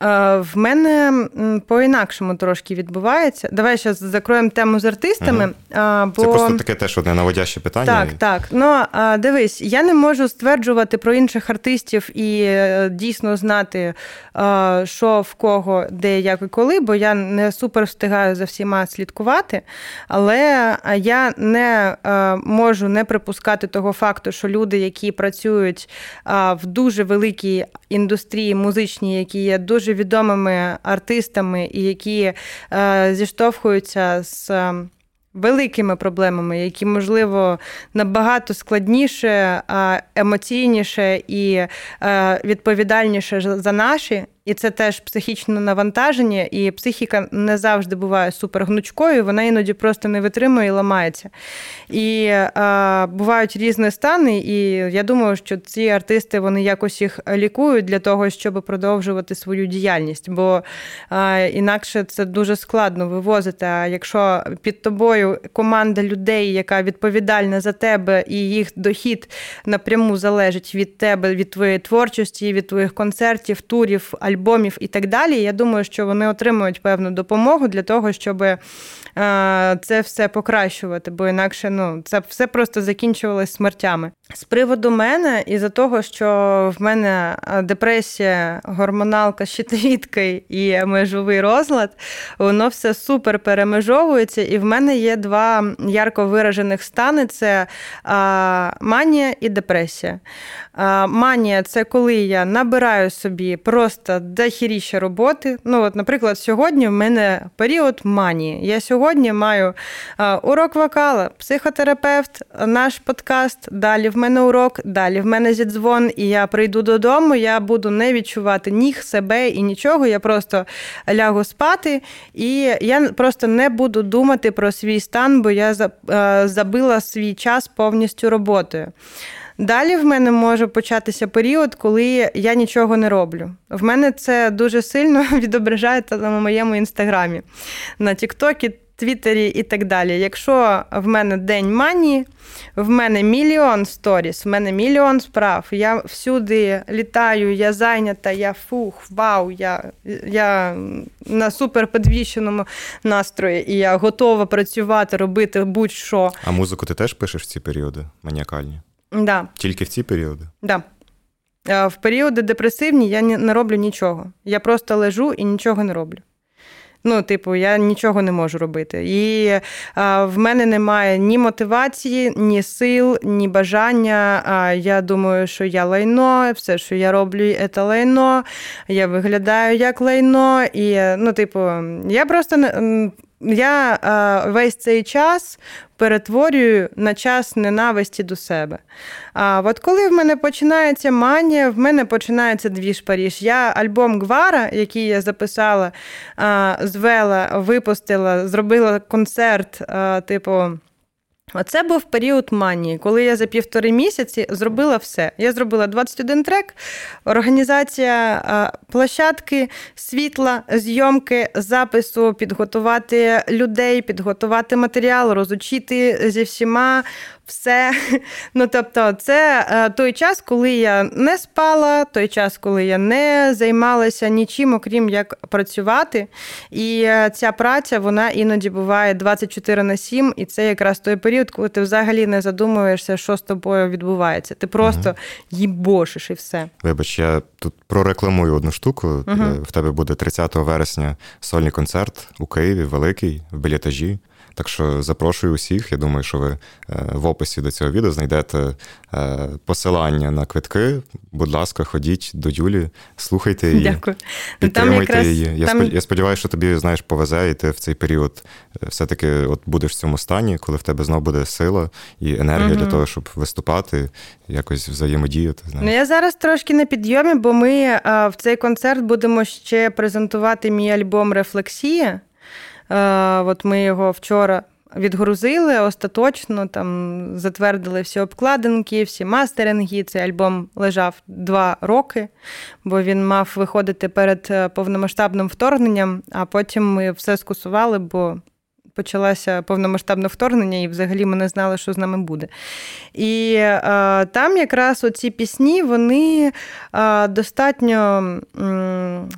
В мене по-інакшому трошки відбувається. Давай зараз закроємо тему з артистами. Угу. Бо... Це просто таке теж одне наводяще питання. Так, так. Ну дивись, я не можу стверджувати про інших артистів і е, дійсно знати, що в кого, де, як і коли, бо я не супер встигаю за всіма слідкувати. Але я не можу не припускати того факту, що люди, які працюють в дуже великій індустрії музичній, які є дуже дуже відомими артистами, і які е, зіштовхуються з. Е, великими проблемами, які, можливо, набагато складніше, емоційніше і е, відповідальніше за наші, і це теж психічне навантаження, і психіка не завжди буває супергнучкою, вона іноді просто не витримує і ламається. І а, бувають різні стани, і я думаю, що ці артисти вони якось їх лікують для того, щоб продовжувати свою діяльність. Бо а, інакше це дуже складно вивозити. А якщо під тобою команда людей, яка відповідальна за тебе, і їх дохід напряму залежить від тебе, від твоєї творчості, від твоїх концертів, турів, альбомів і так далі. Я думаю, що вони отримують певну допомогу для того, щоб це все покращувати, бо інакше ну, це все просто закінчувалось смертями. З приводу мене, і за того, що в мене депресія, гормоналка, щитовідка і межовий розлад, воно все супер перемежовується. І в мене є два ярко виражених стани: це манія і депресія. Манія це коли я набираю собі просто дохіріще роботи. Ну, от, Наприклад, сьогодні в мене період манії. Я сьогодні маю урок вокала, психотерапевт, наш подкаст. Далі в мене урок, далі в мене зідзвон, і я прийду додому, я буду не відчувати ніг, себе і нічого. Я просто лягу спати, і я просто не буду думати про свій стан, бо я забила свій час повністю роботою. Далі в мене може початися період, коли я нічого не роблю. В мене це дуже сильно [LAUGHS] відображається на моєму інстаграмі, на Тіктокі, Твіттері і так далі. Якщо в мене день манії, в мене мільйон сторіс, в мене мільйон справ. Я всюди літаю, я зайнята, я фух, вау, я я на суперподвіщеному настрої, і я готова працювати, робити будь-що. А музику ти теж пишеш в ці періоди маніакальні? Да. Тільки в ці періоди? Да. В періоди депресивні я не роблю нічого. Я просто лежу і нічого не роблю. Ну, типу, я нічого не можу робити. І а, в мене немає ні мотивації, ні сил, ні бажання. А я думаю, що я лайно, все, що я роблю, це лайно. Я виглядаю як лайно. І, ну, типу, я просто не. Я а, весь цей час перетворюю на час ненависті до себе. А от коли в мене починається манія, в мене починається двіж Паріж. Я альбом Гвара, який я записала, а, звела, випустила, зробила концерт, а, типу. Оце був період манії, коли я за півтори місяці зробила все. Я зробила 21 трек, організація площадки, світла, зйомки, запису, підготувати людей, підготувати матеріал, розучити зі всіма все. [LAUGHS] Ну, тобто, це е, той час, коли я не спала, той час, коли я не займалася нічим, окрім як працювати. І е, ця праця вона іноді буває 24 на 7, і це якраз той період, коли ти взагалі не задумуєшся, що з тобою відбувається. Ти просто їбошиш і все. Вибач, я тут прорекламую одну штуку. Угу. В тебе буде 30 вересня сольний концерт у Києві, великий, в білетажі. Так що запрошую усіх. Я думаю, що ви е, в описі до цього відео знайдете е, посилання на квитки. Будь ласка, ходіть до Юлі, слухайте її, Дякую. Ну, підтримуйте якраз, її. Я там... я сподіваюся, що тобі знаєш повезе, і ти в цей період е, все-таки от будеш в цьому стані, коли в тебе знову буде сила і енергія угу. для того, щоб виступати, якось взаємодіяти. Знаєш. Ну я зараз трошки на підйомі, бо ми а, в цей концерт будемо ще презентувати мій альбом Рефлексія. Е, от ми його вчора відгрузили остаточно, там затвердили всі обкладинки, всі мастеринги. Цей альбом лежав два роки, бо він мав виходити перед е, повномасштабним вторгненням, а потім ми все скусували, бо. Почалося повномасштабне вторгнення, і взагалі ми не знали, що з нами буде. І е, там якраз оці пісні, вони е, достатньо. М-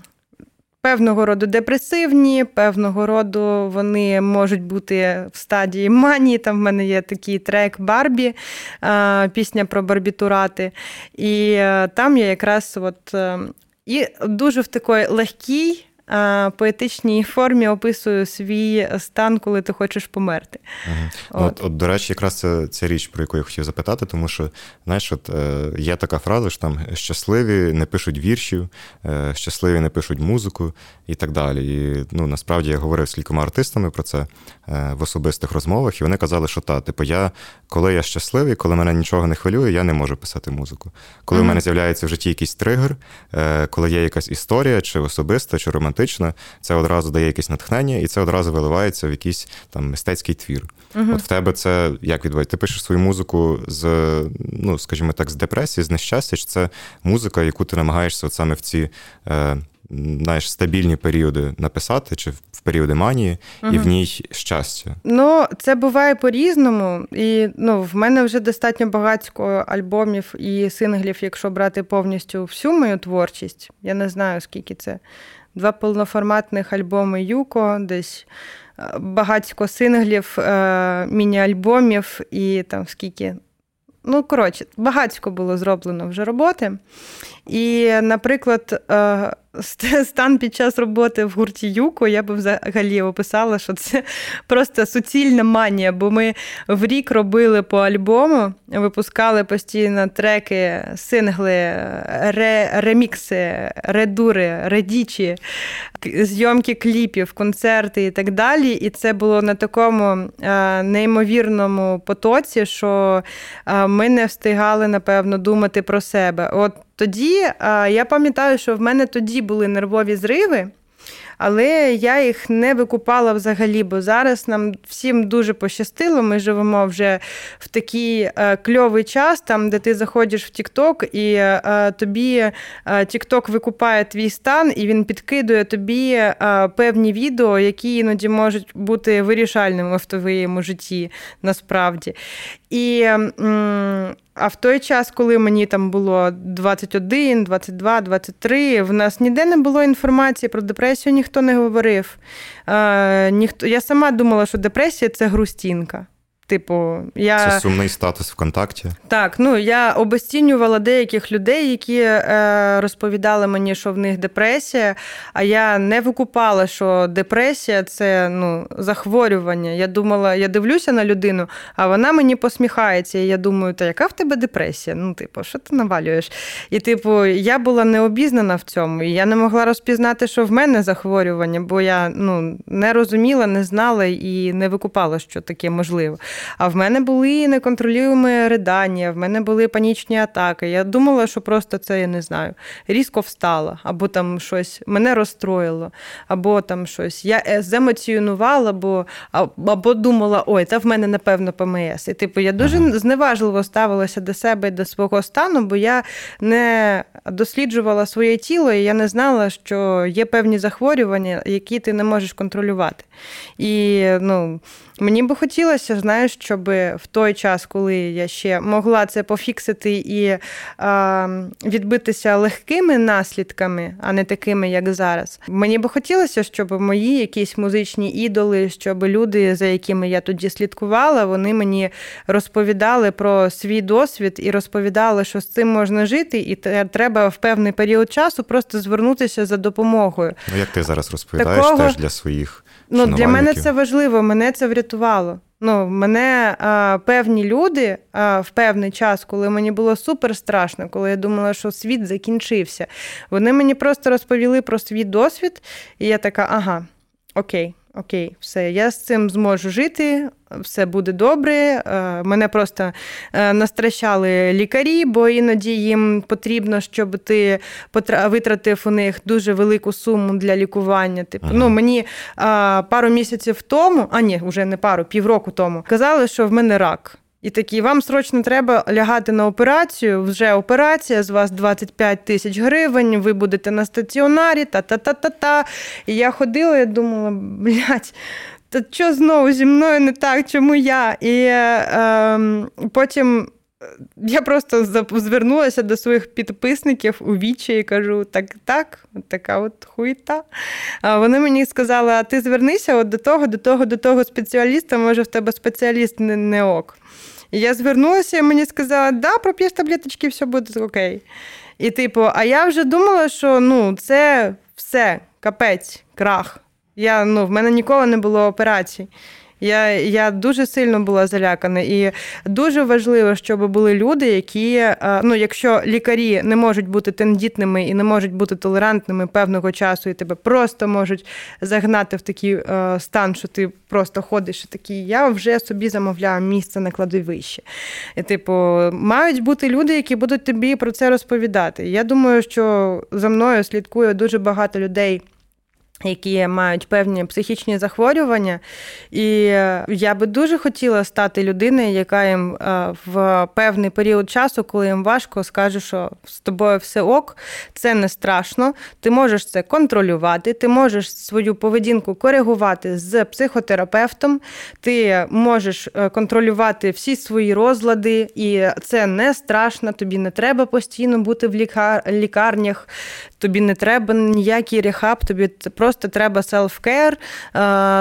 Певного роду депресивні, певного роду вони можуть бути в стадії манії. Там в мене є такий трек Барбі, пісня про барбітурати. І е, там я якраз от е, і дуже в такій легкій поетичній формі описую свій стан, коли ти хочеш померти. Ага. Ну, от. От, от, До речі, якраз це ця річ, про яку я хотів запитати, тому що знаєш, от е, є така фраза, що там щасливі не пишуть віршів, е, щасливі не пишуть музику і так далі. І ну, насправді я говорив з кількома артистами про це е, в особистих розмовах, і вони казали, що та, типу, я, коли я щасливий, коли мене нічого не хвилює, я не можу писати музику. Коли mm-hmm. в мене з'являється в житті якийсь тригер, е, коли є якась історія, чи особиста, чи романтична, це одразу дає якесь натхнення, і це одразу виливається в якийсь там мистецький твір. Uh-huh. От в тебе це як відбувається? Ти пишеш свою музику з, ну скажімо так, з депресії, з нещастя, чи це музика, яку ти намагаєшся от саме в ці. Е, знаєш, стабільні періоди написати, чи в періоди манії, угу. і в ній щастя? Ну, це буває по-різному. І ну, в мене вже достатньо багатько альбомів і синглів, якщо брати повністю всю мою творчість. Я не знаю, скільки це. Два повноформатних альбоми Юко, десь е, багатько синглів, е, міні-альбомів і там скільки. Ну, коротше, багатько було зроблено вже роботи. І, наприклад, е, стан під час роботи в гурті Юко, я би взагалі описала, що це просто суцільна манія, бо ми в рік робили по альбому, випускали постійно треки, сингли, ре, ремікси, редури, редічі, зйомки кліпів, концерти і так далі. І це було на такому е, неймовірному потоці, що е, ми не встигали, напевно, думати про себе. От тоді я пам'ятаю, що в мене тоді були нервові зриви але я їх не викупала взагалі, бо зараз нам всім дуже пощастило. Ми живемо вже в такий е, кльовий час, там, де ти заходиш в Тікток, і е, тобі Тікток викупає твій стан, і він підкидує тобі е, певні відео, які іноді можуть бути вирішальними в твоєму житті насправді. І а в той час, коли мені там було 21, 22, 23, в нас ніде не було інформації про депресію, ніхто не говорив. Е, ніхто, Я сама думала, що депресія це грустінка. Типу, я... Це сумний статус ВКонтакті. Так, ну я обесцінювала деяких людей, які е, розповідали мені, що в них депресія, а я не викупала, що депресія це ну, захворювання. Я думала, я дивлюся на людину, а вона мені посміхається. І я думаю, та яка в тебе депресія? Ну, типу, що ти навалюєш? І, типу, я була необізнана в цьому, і я не могла розпізнати, що в мене захворювання, бо я ну, не розуміла, не знала і не викупала, що таке можливо. А в мене були неконтролюємо ридання, в мене були панічні атаки. Я думала, що просто це я не знаю, різко встала, або там щось мене розстроїло, або там щось. Я е, земоціонувала, або, або думала, ой, та в мене, напевно, ПМС. І типу, я дуже ага. зневажливо ставилася до себе і до свого стану, бо я не досліджувала своє тіло, і я не знала, що є певні захворювання, які ти не можеш контролювати. І ну. Мені би хотілося, знаєш, щоб в той час, коли я ще могла це пофіксити і а, відбитися легкими наслідками, а не такими, як зараз. Мені би хотілося, щоб мої якісь музичні ідоли, щоб люди, за якими я тоді слідкувала, вони мені розповідали про свій досвід і розповідали, що з цим можна жити, і треба в певний період часу просто звернутися за допомогою. Ну як ти зараз розповідаєш Такого... теж для своїх. Ну, Для мене це важливо, мене це врятувало. Ну, Мене а, певні люди а, в певний час, коли мені було супер страшно, коли я думала, що світ закінчився, вони мені просто розповіли про свій досвід, і я така, ага, окей окей, все, я з цим зможу жити, все буде добре. Е, мене просто е, настращали лікарі, бо іноді їм потрібно, щоб ти витратив у них дуже велику суму для лікування. Типу, ага. ну мені пару місяців тому, а ні, вже не пару, півроку тому, казали, що в мене рак. І такі, вам срочно треба лягати на операцію. Вже операція, з вас 25 тисяч гривень, ви будете на стаціонарі, та-та-та-та-та. І я ходила і думала, блядь, та що знову зі мною не так, чому я? І е, потім. Я просто звернулася до своїх підписників у вічі і кажу: так, так, така от хуйта. А вони мені сказали: а ти звернися от до того, до того, до того спеціаліста, може, в тебе спеціаліст не, не ок. І я звернулася, і мені сказали, да, проп'єш таблеточки, все буде окей. І, типу, а я вже думала, що ну, це все. капець, крах. Я, ну, В мене ніколи не було операцій. Я я дуже сильно була залякана, і дуже важливо, щоб були люди, які е, ну, якщо лікарі не можуть бути тендітними і не можуть бути толерантними певного часу, і тебе просто можуть загнати в такий е, стан, що ти просто ходиш і такий, я вже собі замовляю місце на кладовище. І, Типу, мають бути люди, які будуть тобі про це розповідати. Я думаю, що за мною слідкує дуже багато людей які мають певні психічні захворювання. І я би дуже хотіла стати людиною, яка їм е, в певний період часу, коли їм важко, скаже, що з тобою все ок, це не страшно. Ти можеш це контролювати, ти можеш свою поведінку коригувати з психотерапевтом, ти можеш е, контролювати всі свої розлади, і це не страшно. Тобі не треба постійно бути в лікарнях, тобі не треба ніякий рехаб, тобі це просто просто треба селф-кер,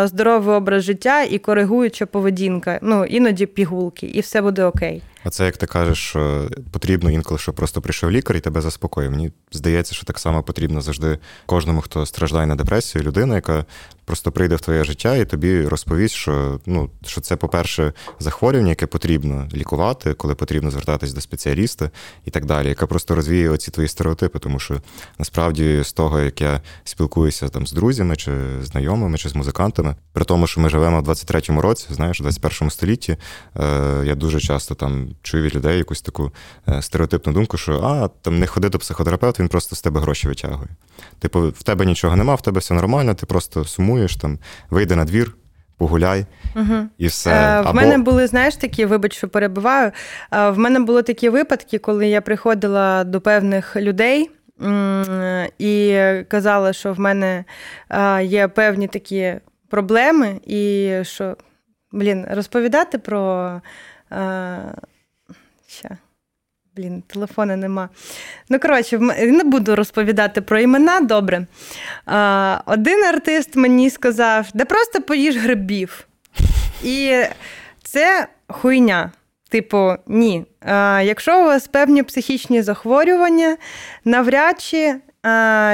здоровий образ життя і коригуюча поведінка. Ну іноді пігулки, і все буде окей. А це як ти кажеш, що потрібно інколи, щоб просто прийшов лікар і тебе заспокоїв. Мені здається, що так само потрібно завжди кожному, хто страждає на депресію, людина, яка просто прийде в твоє життя і тобі розповість, що ну, що це, по-перше, захворювання, яке потрібно лікувати, коли потрібно звертатись до спеціаліста і так далі, яка просто розвіє оці твої стереотипи, тому що насправді з того, як я спілкуюся там з друзями чи знайомими, чи з музикантами, при тому, що ми живемо в 23-му році, знаєш, у 21 столітті, е, я дуже часто там чую від людей якусь таку е, стереотипну думку, що а там не ходи до психотерапевта, він просто з тебе гроші витягує. Типу, в тебе нічого нема, в тебе все нормально, ти просто сумуєш там, вийди на двір. Погуляй угу. і все. Е, в Або... мене були, знаєш, такі, вибач, що перебуваю. Е, в мене були такі випадки, коли я приходила до певних людей і казала, що в мене є певні такі проблеми, і що, блін, розповідати про Ща. Блін, телефона нема. Ну, коротше, не буду розповідати про імена добре. А, Один артист мені сказав, да просто поїж грибів. І це хуйня. Типу, ні. А, Якщо у вас певні психічні захворювання, навряд чи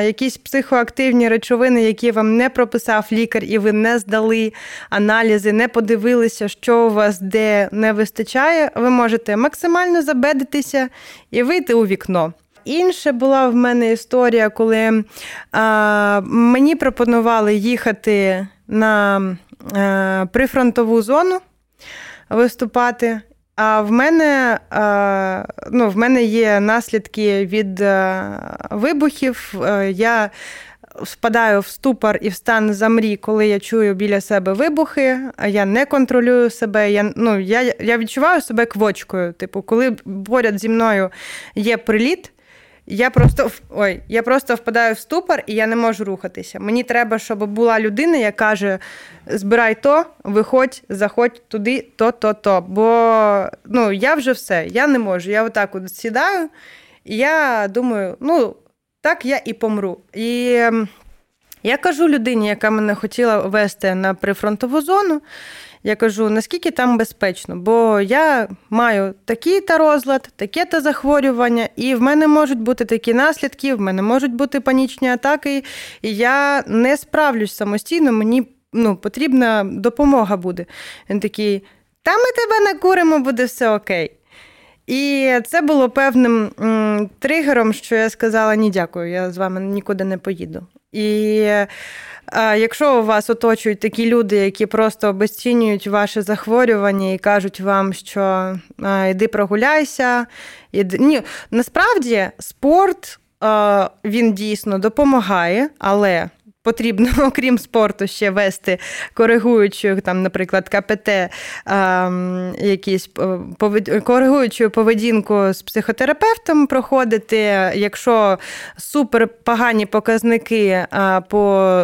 якісь психоактивні речовини, які вам не прописав лікар, і ви не здали аналізи, не подивилися, що у вас де не вистачає, ви можете максимально забедитися і вийти у вікно. Інша була в мене історія, коли а, мені пропонували їхати на а, прифронтову зону виступати. А в мене ну, в мене є наслідки від е, вибухів. Е, я впадаю в ступор і в стан замрі, коли я чую біля себе вибухи, я не контролюю себе. Я ну, я, я відчуваю себе квочкою. Типу, коли поряд зі мною є приліт. Я просто ой, я просто впадаю в ступор і я не можу рухатися. Мені треба, щоб була людина, яка каже: збирай то, виходь, заходь туди, то, то, то. Бо ну, я вже все, я не можу. Я отак от сідаю, і я думаю, ну, так я і помру. І я кажу людині, яка мене хотіла вести на прифронтову зону. Я кажу, наскільки там безпечно, бо я маю такий та розлад, таке та захворювання, і в мене можуть бути такі наслідки, в мене можуть бути панічні атаки, і я не справлюсь самостійно, мені ну, потрібна допомога буде. Він такий, та ми тебе накуримо, буде все окей. І це було певним тригером, що я сказала: ні, дякую, я з вами нікуди не поїду. І Якщо у вас оточують такі люди, які просто обесцінюють ваше захворювання і кажуть вам, що йди прогуляйся, іди... Ні, насправді спорт він дійсно допомагає, але потрібно, [LAUGHS] окрім спорту, ще вести коригуючу, там, наприклад, КПТ, якісь повед... коригуючу поведінку з психотерапевтом проходити. Якщо супер погані показники а, по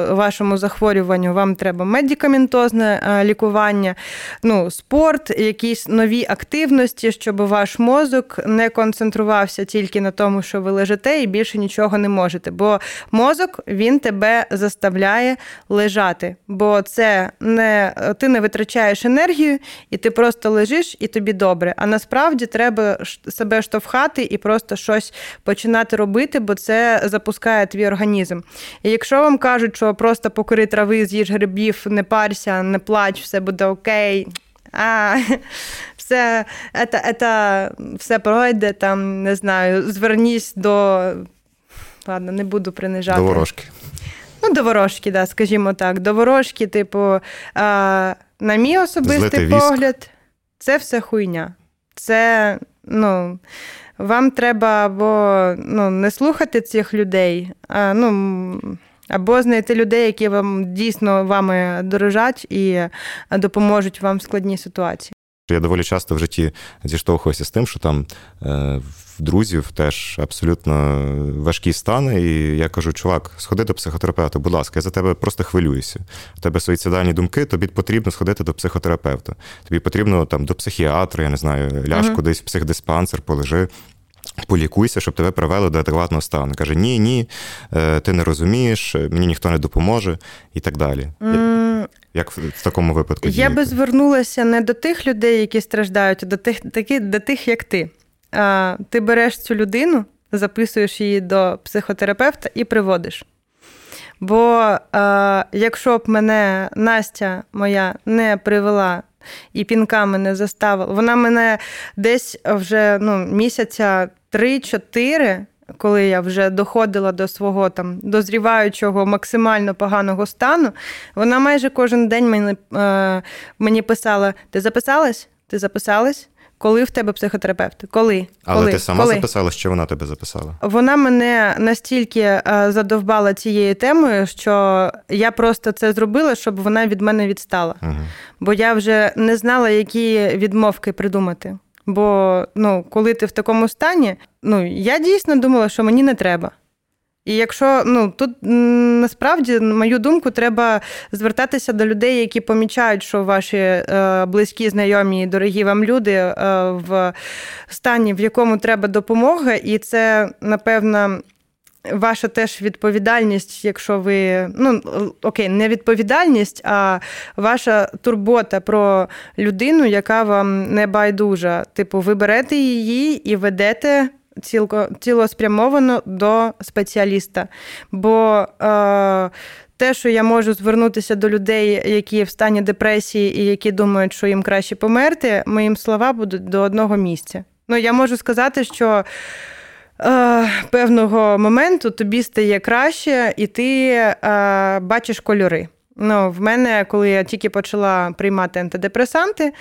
вашому захворюванню, вам треба медикаментозне а, лікування, ну, спорт, якісь нові активності, щоб ваш мозок не концентрувався тільки на тому, що ви лежите, і більше нічого не можете. Бо мозок він тебе за заставляє лежати. Бо це не ти не витрачаєш енергію, і ти просто лежиш, і тобі добре. А насправді треба себе штовхати і просто щось починати робити, бо це запускає твій організм. І якщо вам кажуть, що просто покори трави, з'їж грибів, не парся, не плач, все буде окей. А, [LAUGHS] все это, это, все пройде, там, не знаю, звернісь до. Ладно, не буду принижати. До ворожки. Ну, до ворожки, да, скажімо так. До ворожки, типу, а, на мій особистий Злити погляд, віск. це все хуйня. Це, ну, вам треба або ну, не слухати цих людей, а, ну, або знайти людей, які вам дійсно вами дорожать і допоможуть вам в складній ситуації. Я доволі часто в житті зіштовхуюся з тим, що там е, в друзів теж абсолютно важкі стани. І я кажу, чувак, сходи до психотерапевта, будь ласка, я за тебе просто хвилююся. У тебе суїцидальні думки, тобі потрібно сходити до психотерапевта. Тобі потрібно там до психіатра, я не знаю, ляшку uh-huh. десь в психдиспансер, полежи. Полікуйся, щоб тебе привели до адекватного стану. Каже: ні, ні, е, ти не розумієш, мені ніхто не допоможе і так далі. Mm. Як в такому випадку? Я би звернулася не до тих людей, які страждають, а до тих, такі, до тих, як ти. А, Ти береш цю людину, записуєш її до психотерапевта і приводиш. Бо а, якщо б мене Настя моя не привела і пінками не заставила. Вона мене десь вже ну, місяця 3-4, коли я вже доходила до свого там дозріваючого максимально поганого стану, вона майже кожен день мені, е, мені писала: Ти записалась? Ти записалась? Коли в тебе психотерапевт? Коли? Але Коли? ти сама Коли? записала, що вона тебе записала? Вона мене настільки е, задовбала цією темою, що я просто це зробила, щоб вона від мене відстала. Угу. Бо я вже не знала, які відмовки придумати. Бо ну, коли ти в такому стані, ну я дійсно думала, що мені не треба. І якщо ну тут насправді, на мою думку, треба звертатися до людей, які помічають, що ваші е, близькі, знайомі, і дорогі вам люди е, в стані, в якому треба допомога, і це напевно. Ваша теж відповідальність, якщо ви ну окей, не відповідальність, а ваша турбота про людину, яка вам не байдужа. Типу, ви берете її і ведете цілко, цілоспрямовано до спеціаліста. Бо е, те, що я можу звернутися до людей, які в стані депресії і які думають, що їм краще померти, моїм слова будуть до одного місця. Ну, я можу сказати, що. Е, певного моменту тобі стає краще, і ти е, бачиш кольори. Ну, В мене, коли я тільки почала приймати антидепресанти, е,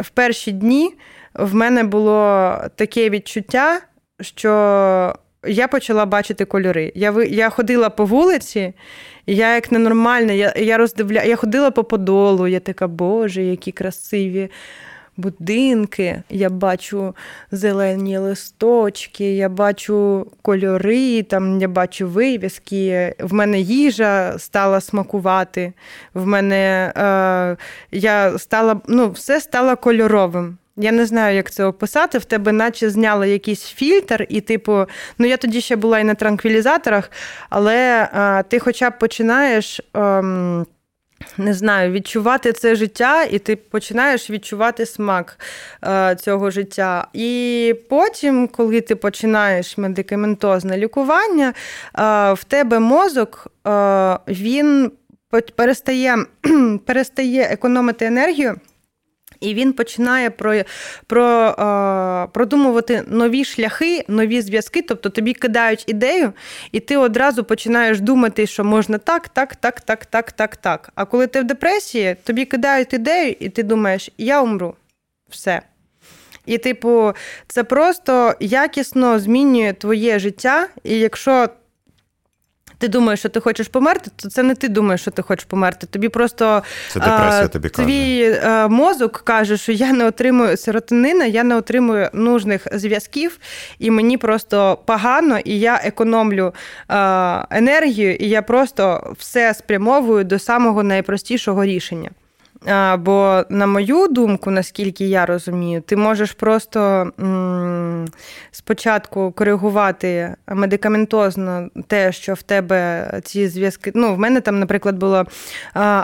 в перші дні в мене було таке відчуття, що я почала бачити кольори. Я я ходила по вулиці, я як ненормальна, я я роздивля... я ходила по подолу, я така, Боже, які красиві будинки, я бачу зелені листочки, я бачу кольори, там я бачу вивіски. В мене їжа стала смакувати. В мене е, я стала, ну, все стало кольоровим. Я не знаю, як це описати. В тебе, наче зняли якийсь фільтр, і, типу, ну я тоді ще була і на транквілізаторах, але а, ти хоча б починаєш. Ем, не знаю, відчувати це життя, і ти починаєш відчувати смак е, цього життя. І потім, коли ти починаєш медикаментозне лікування, е, в тебе мозок е, він перестає, [CLEARS THROAT] перестає економити енергію. І він починає про, про, е, продумувати нові шляхи, нові зв'язки. Тобто тобі кидають ідею, і ти одразу починаєш думати, що можна так, так, так, так, так, так, так. А коли ти в депресії, тобі кидають ідею, і ти думаєш, я умру. Все. І, типу, це просто якісно змінює твоє життя. І якщо ти думаєш, що ти хочеш померти, то це не ти думаєш, що ти хочеш померти. Тобі просто це депресія тобі каже. твій мозок каже, що я не отримую серотонина, я не отримую нужних зв'язків, і мені просто погано, і я економлю енергію, і я просто все спрямовую до самого найпростішого рішення. Бо, на мою думку, наскільки я розумію, ти можеш просто м- спочатку коригувати медикаментозно те, що в тебе ці зв'язки. Ну, в мене там, наприклад, було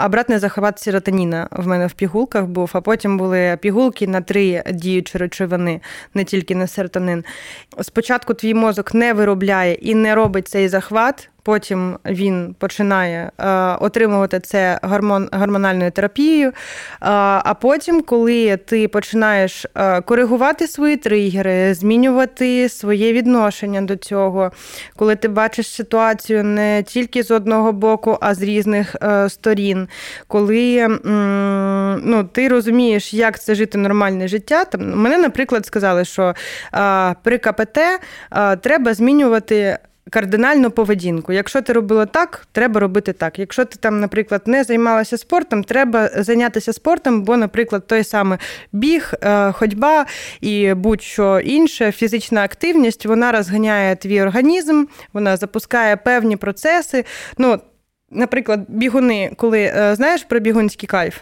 обратний захват серотоніна в мене в пігулках був, а потім були пігулки на три діючі речовини, не тільки на серотонин. Спочатку твій мозок не виробляє і не робить цей захват. Потім він починає е, отримувати це гормон, гормональною терапією. Е, а потім, коли ти починаєш е, коригувати свої тригери, змінювати своє відношення до цього, коли ти бачиш ситуацію не тільки з одного боку, а з різних сторін, коли ну, ти розумієш, як це жити нормальне життя. Там мене, наприклад, сказали, що при КПТ треба змінювати кардинальну поведінку. Якщо ти робила так, треба робити так. Якщо ти там, наприклад, не займалася спортом, треба зайнятися спортом, бо, наприклад, той самий біг, е, ходьба і будь-що інше, фізична активність, вона розганяє твій організм, вона запускає певні процеси. Ну, Наприклад, бігуни, коли е, знаєш про бігунський кайф.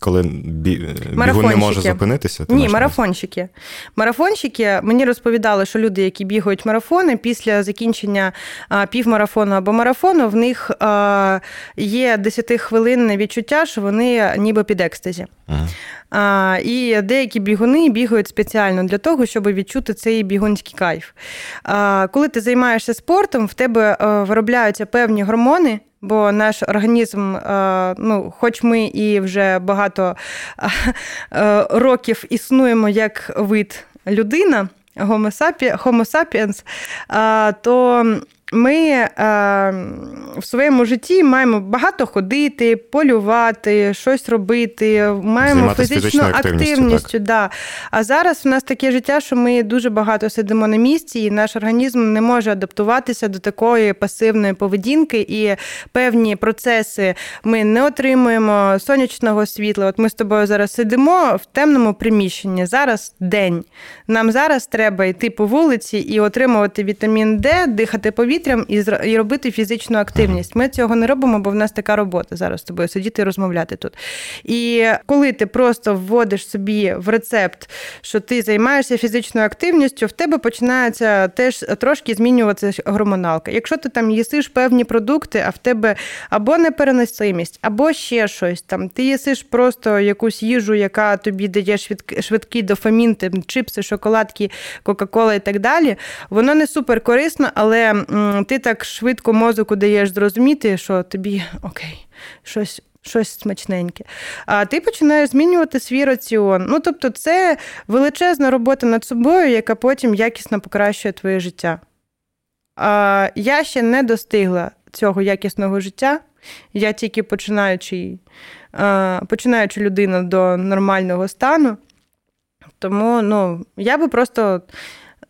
Коли бі... бігун не може зупинитися? Ні, марафонщики. Марафонщики мені розповідали, що люди, які бігають марафони, після закінчення півмарафону або марафону, в них є 10-хвилинне відчуття, що вони ніби під екстазі. Ага. А, І деякі бігуни бігають спеціально для того, щоб відчути цей бігунський кайф. А, Коли ти займаєшся спортом, в тебе виробляються певні гормони бо наш організм, е, ну, хоч ми і вже багато е, років існуємо як вид людина, Homo sapiens, е, то ми е, в своєму житті маємо багато ходити, полювати, щось робити, маємо фізичну активністю. Да. А зараз в нас таке життя, що ми дуже багато сидимо на місці, і наш організм не може адаптуватися до такої пасивної поведінки, і певні процеси ми не отримуємо сонячного світла. От ми з тобою зараз сидимо в темному приміщенні. Зараз день. Нам зараз треба йти по вулиці і отримувати вітамін Д, дихати повітря повітрям і і робити фізичну активність. Ми цього не робимо, бо в нас така робота зараз з тобою сидіти і розмовляти тут. І коли ти просто вводиш собі в рецепт, що ти займаєшся фізичною активністю, в тебе починається теж трошки змінюватися гормоналка. Якщо ти там їсиш певні продукти, а в тебе або непереносимість, або ще щось там, ти їсиш просто якусь їжу, яка тобі дає швидкий дофамін, чипси, шоколадки, Кока-Кола і так далі, воно не супер корисно, але ти так швидко мозоку даєш зрозуміти, що тобі окей, щось. Щось смачненьке. А ти починаєш змінювати свій раціон. Ну, тобто, це величезна робота над собою, яка потім якісно покращує твоє життя. А, Я ще не достигла цього якісного життя. Я тільки починаючи, починаючи людина до нормального стану. Тому ну, я би просто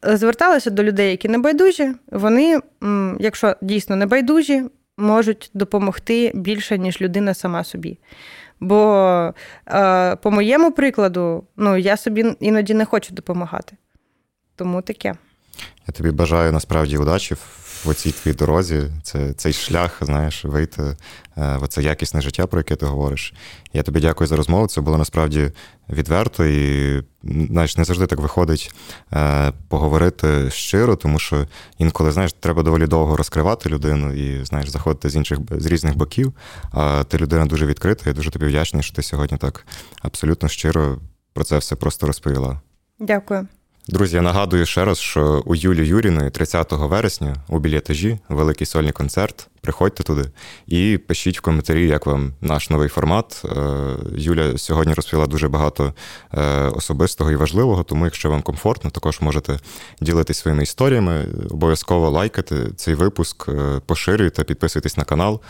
зверталася до людей, які не байдужі. Вони, якщо дійсно не байдужі, можуть допомогти більше, ніж людина сама собі. Бо, по моєму прикладу, ну, я собі іноді не хочу допомагати. Тому таке. Я тобі бажаю насправді удачі в оцій твоїй дорозі. Це цей шлях, знаєш, вийти е, в це якісне життя, про яке ти говориш. Я тобі дякую за розмову. Це було насправді відверто і знаєш, не завжди так виходить е, поговорити щиро, тому що інколи знаєш, треба доволі довго розкривати людину і знаєш, заходити з інших з різних боків. А ти людина дуже відкрита. Я дуже тобі вдячний, що ти сьогодні так абсолютно щиро про це все просто розповіла. Дякую. Друзі, я нагадую ще раз, що у Юлі Юріної 30 вересня у білетажі великий сольний концерт. Приходьте туди і пишіть в коментарі, як вам наш новий формат. Е, Юля сьогодні розповіла дуже багато е, особистого і важливого, тому якщо вам комфортно, також можете ділитися своїми історіями. Обов'язково лайкати цей випуск, е, поширюйте, підписуйтесь на канал.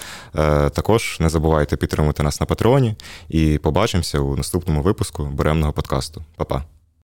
Також не забувайте підтримувати нас на Патреоні і побачимося у наступному випуску буремного подкасту. Па-па!